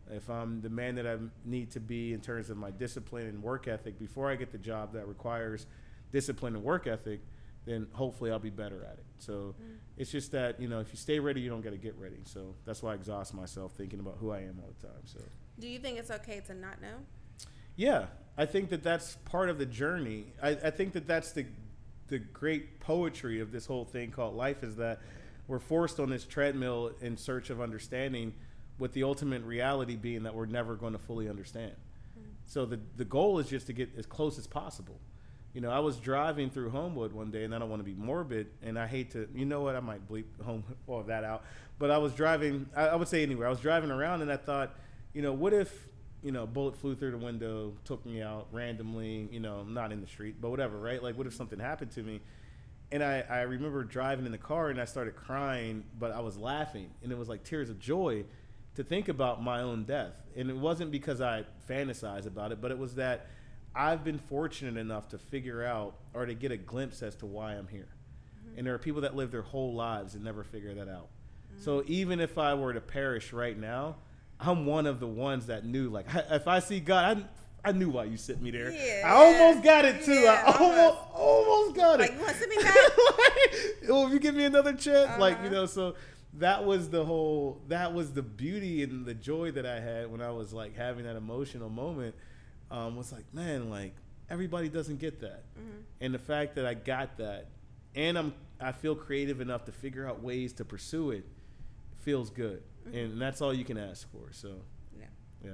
If I'm the man that I need to be in terms of my discipline and work ethic before I get the job that requires discipline and work ethic, then hopefully I'll be better at it. So mm. it's just that, you know, if you stay ready, you don't got to get ready. So that's why I exhaust myself thinking about who I am all the time. So. Do you think it's okay to not know? Yeah, I think that that's part of the journey. I, I think that that's the the great poetry of this whole thing called life is that we're forced on this treadmill in search of understanding, with the ultimate reality being that we're never going to fully understand. Mm-hmm. So the the goal is just to get as close as possible. You know, I was driving through Homewood one day, and I don't want to be morbid, and I hate to. You know what? I might bleep home all of that out. But I was driving. I, I would say anywhere. I was driving around, and I thought, you know, what if you know, a bullet flew through the window, took me out randomly, you know, not in the street, but whatever, right? Like, what if something happened to me? And I, I remember driving in the car and I started crying, but I was laughing. And it was like tears of joy to think about my own death. And it wasn't because I fantasize about it, but it was that I've been fortunate enough to figure out or to get a glimpse as to why I'm here. Mm-hmm. And there are people that live their whole lives and never figure that out. So mm-hmm. even if I were to perish right now, I'm one of the ones that knew. Like, if I see God, I, I knew why you sent me there. Yeah, I almost got it too. yeah, I almost, almost got Like, it. you want to send me back? well, if you give me another chance, like you Uh-huh. know, so that was the whole. That was the beauty and the joy that I had when I was like having that emotional moment. Um, was like, man, like everybody doesn't get that, Mm-hmm. and the fact that I got that, and I'm I feel creative enough to figure out ways to pursue it, feels good, and that's all you can ask for. So No. yeah.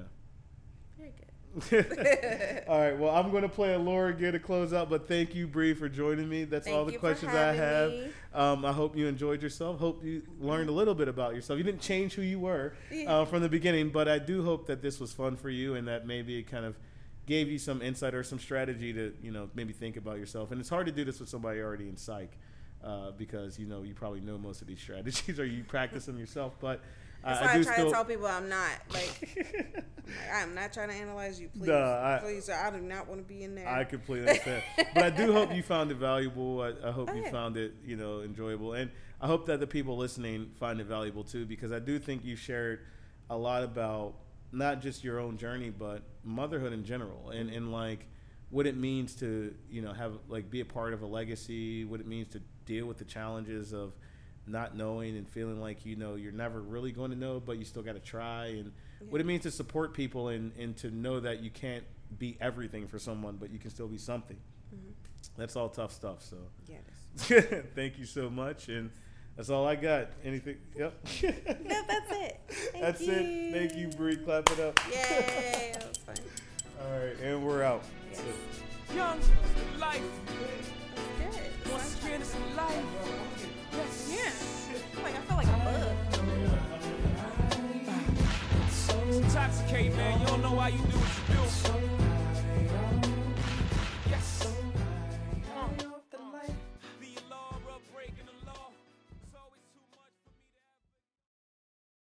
Very good. all right. Well, I'm going to play Allure again to close out, but thank you, Bree, for joining me. That's Thank all the questions I have. Um, I hope you enjoyed yourself. Hope you learned a little bit about yourself. You didn't change who you were uh, from the beginning, but I do hope that this was fun for you and that maybe it kind of gave you some insight or some strategy to you know maybe think about yourself. And it's hard to do this with somebody already in psych uh, because you know you probably know most of these strategies or you practice them yourself, but. That's why I I, try still, to tell people I'm not like, like, I'm not trying to analyze you. Please, Nah, I- please, I do not want to be in there. I completely understand. but I do hope you found it valuable. I, I hope Oh, you found it, you know, enjoyable. And I hope that the people listening find it valuable too, because I do think you shared a lot about not just your own journey, but motherhood in general and, and like what it means to, you know, have like be a part of a legacy, what it means to deal with the challenges of not knowing and feeling like, you know, you're never really going to know, but you still got to try and what it means to support people and, and to know that you can't be everything for someone, but you can still be something. Mm-hmm. That's all tough stuff. So Yes. thank you so much. And that's all I got. Anything? Yep. No, that's it. Thank that's you. it. Thank you, Bree. Clap it up. Yay, that was fun. All right, and we're out. Yes. Young life. That's good. One strand is life. Yes. Yeah. I'm like I feel like a bug. So intoxicated, man. You don't know why you do what you do.